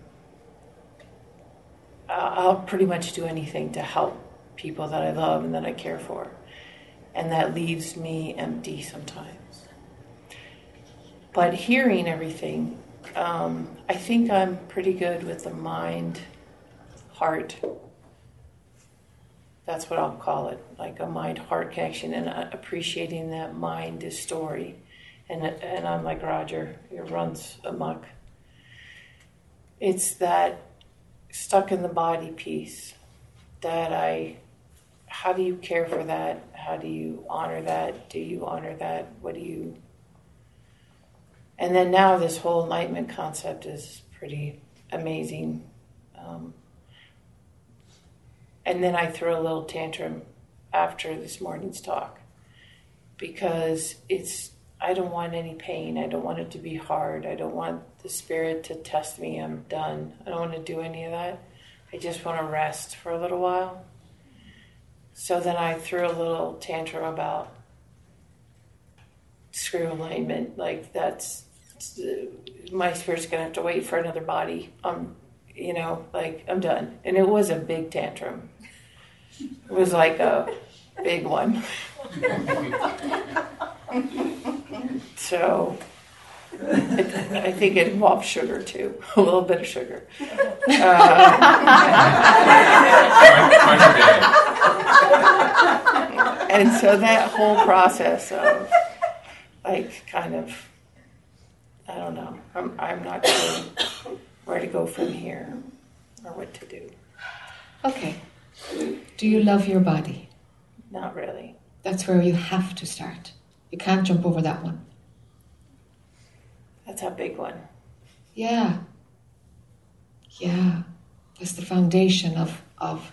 I'll pretty much do anything to help people that I love and that I care for. And that leaves me empty sometimes. But hearing everything, um, I think I'm pretty good with the mind, heart. That's what I'll call it, like a mind-heart connection, and uh, appreciating that mind is story, and and I'm like Roger, it runs amok. It's that stuck in the body piece that I. How do you care for that? How do you honor that? Do you honor that? What do you? And then now this whole enlightenment concept is pretty amazing. Um, and then I threw a little tantrum after this morning's talk because it's I don't want any pain. I don't want it to be hard. I don't want the spirit to test me. I'm done. I don't want to do any of that. I just want to rest for a little while. So then I threw a little tantrum about screw alignment. Like that's my spirit's gonna have to wait for another body. Um, you know, like I'm done. And it was a big tantrum. It was like a big one. <laughs> so it, I think it involved sugar too, <laughs> a little bit of sugar. <laughs> Uh, and so that whole process of like kind of I don't know. I'm I'm not sure where to go from here or what to do. Okay. Do you love your body? Not really. That's where you have to start. You can't jump over that one. That's a big one. Yeah. Yeah. That's the foundation of, of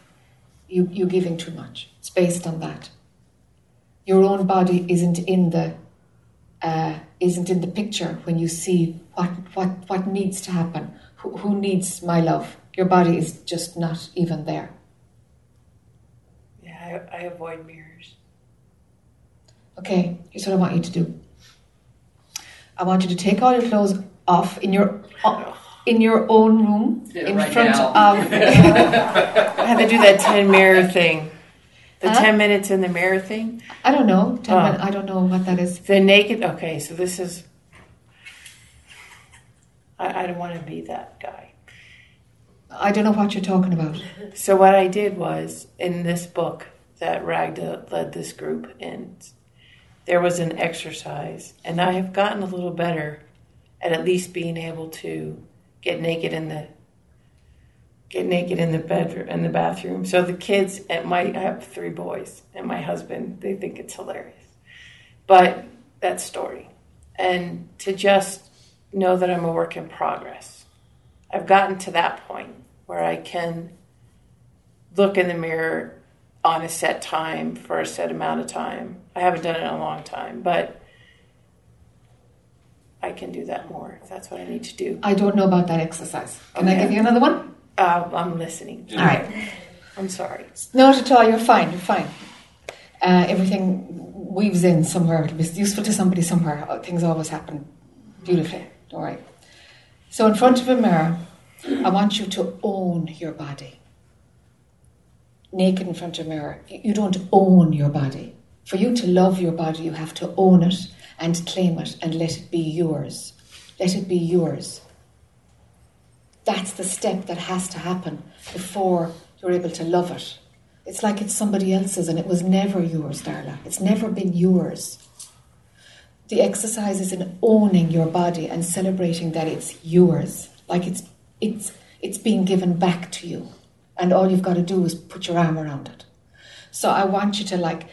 you, you giving too much. It's based on that. Your own body isn't in the uh, isn't in the picture when you see what what what needs to happen. Who, who needs my love? Your body is just not even there. Yeah, I, I avoid mirrors. Okay, here's what I want you to do. I want you to take all your clothes off in your <sighs> in your own room Yeah, in right front now. of. <laughs> <laughs> I had to do that 10 mirror thing. The Huh? 10 minutes in the mirror thing. I don't know. Ten Oh. min- I don't know what that is. The naked. Okay, so this is. I, I don't want to be that guy. I don't know what you're talking about. So what I did was in this book that Ragda led this group in, there was an exercise, and I have gotten a little better at at least being able to get naked in the get naked in the bedroom in the bathroom. So the kids at my I have three boys and my husband they think it's hilarious, but that story, and to just know that I'm a work in progress. I've gotten to that point where I can look in the mirror on a set time for a set amount of time. I haven't done it in a long time, but I can do that more if that's what I need to do. I don't know about that exercise. Can I give you another one? Uh, I'm listening. All right. I'm sorry. Not at all. You're fine. You're fine. Uh, everything weaves in somewhere. It'll be useful to somebody somewhere. Uh, Things always happen beautifully. All right. So in front of a mirror, I want you to own your body. Naked in front of a mirror, you you don't own your body. For you to love your body, you have to own it and claim it and let it be yours. Let it be yours. That's the step that has to happen before you're able to love it. It's like it's somebody else's and it was never yours, Darla. It's never been yours. The exercise is in owning your body and celebrating that it's yours. Like it's it's it's being given back to you. And all you've got to do is put your arm around it. So I want you to like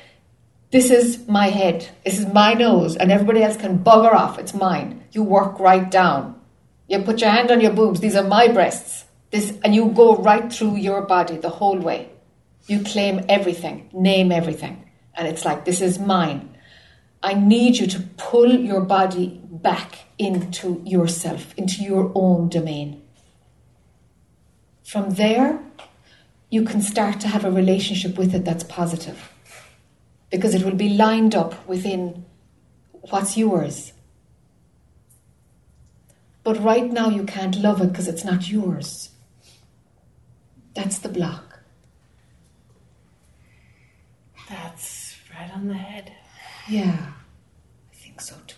this is my head, this is my nose, and everybody else can bugger off. It's mine. You work right down. You put your hand on your boobs. These are my breasts. This, and you go right through your body the whole way. You claim everything, name everything, and it's like this is mine. I need you to pull your body back into yourself, into your own domain. From there, you can start to have a relationship with it that's positive because it will be lined up within what's yours. But right now, you can't love it because it's not yours. That's the block. That's right on the head. Yeah, I think so too.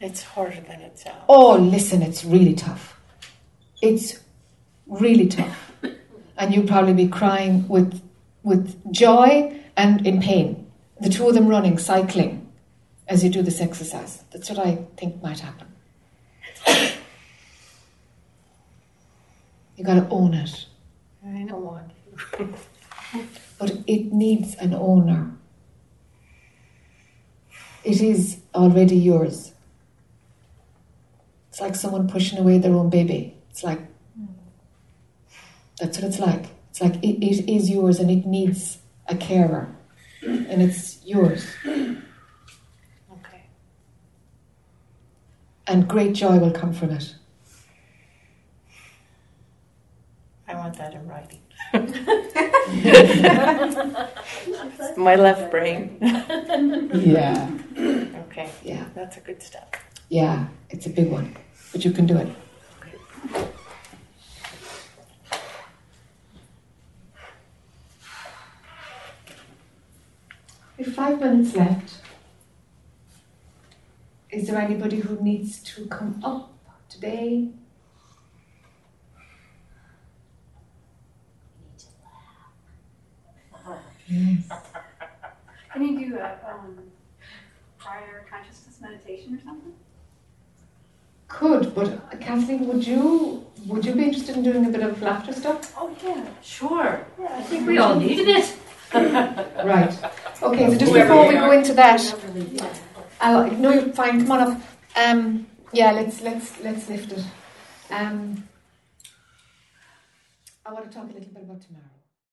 It's harder than it sounds. Oh, listen, it's really tough. It's really tough. And you'll probably be crying with, with joy and in pain. The two of them running, cycling, as you do this exercise. That's what I think might happen. <coughs> You got to own it. I don't want to. But it needs an owner. It is already yours. It's like someone pushing away their own baby. It's like, that's what it's like. It's like it, it is yours and it needs a carer. And it's yours. Okay. And great joy will come from it. I want that in writing. My left brain. Yeah. Okay, Yeah. that's a good step. Yeah. It's a big one. But you can do it. We have five minutes left. Is there anybody who needs to come up today? Yes. Can you do a um, prior consciousness meditation or something? could, but Kathleen, would you would you be interested in doing a bit of laughter stuff? Oh yeah, sure. Yeah, I think we all needed it. <laughs> Right. Okay, so just before we go into that, I'll, no, you're fine. Come on up. Um, yeah, let's let's let's lift it. Um, I want to talk a little bit about tomorrow.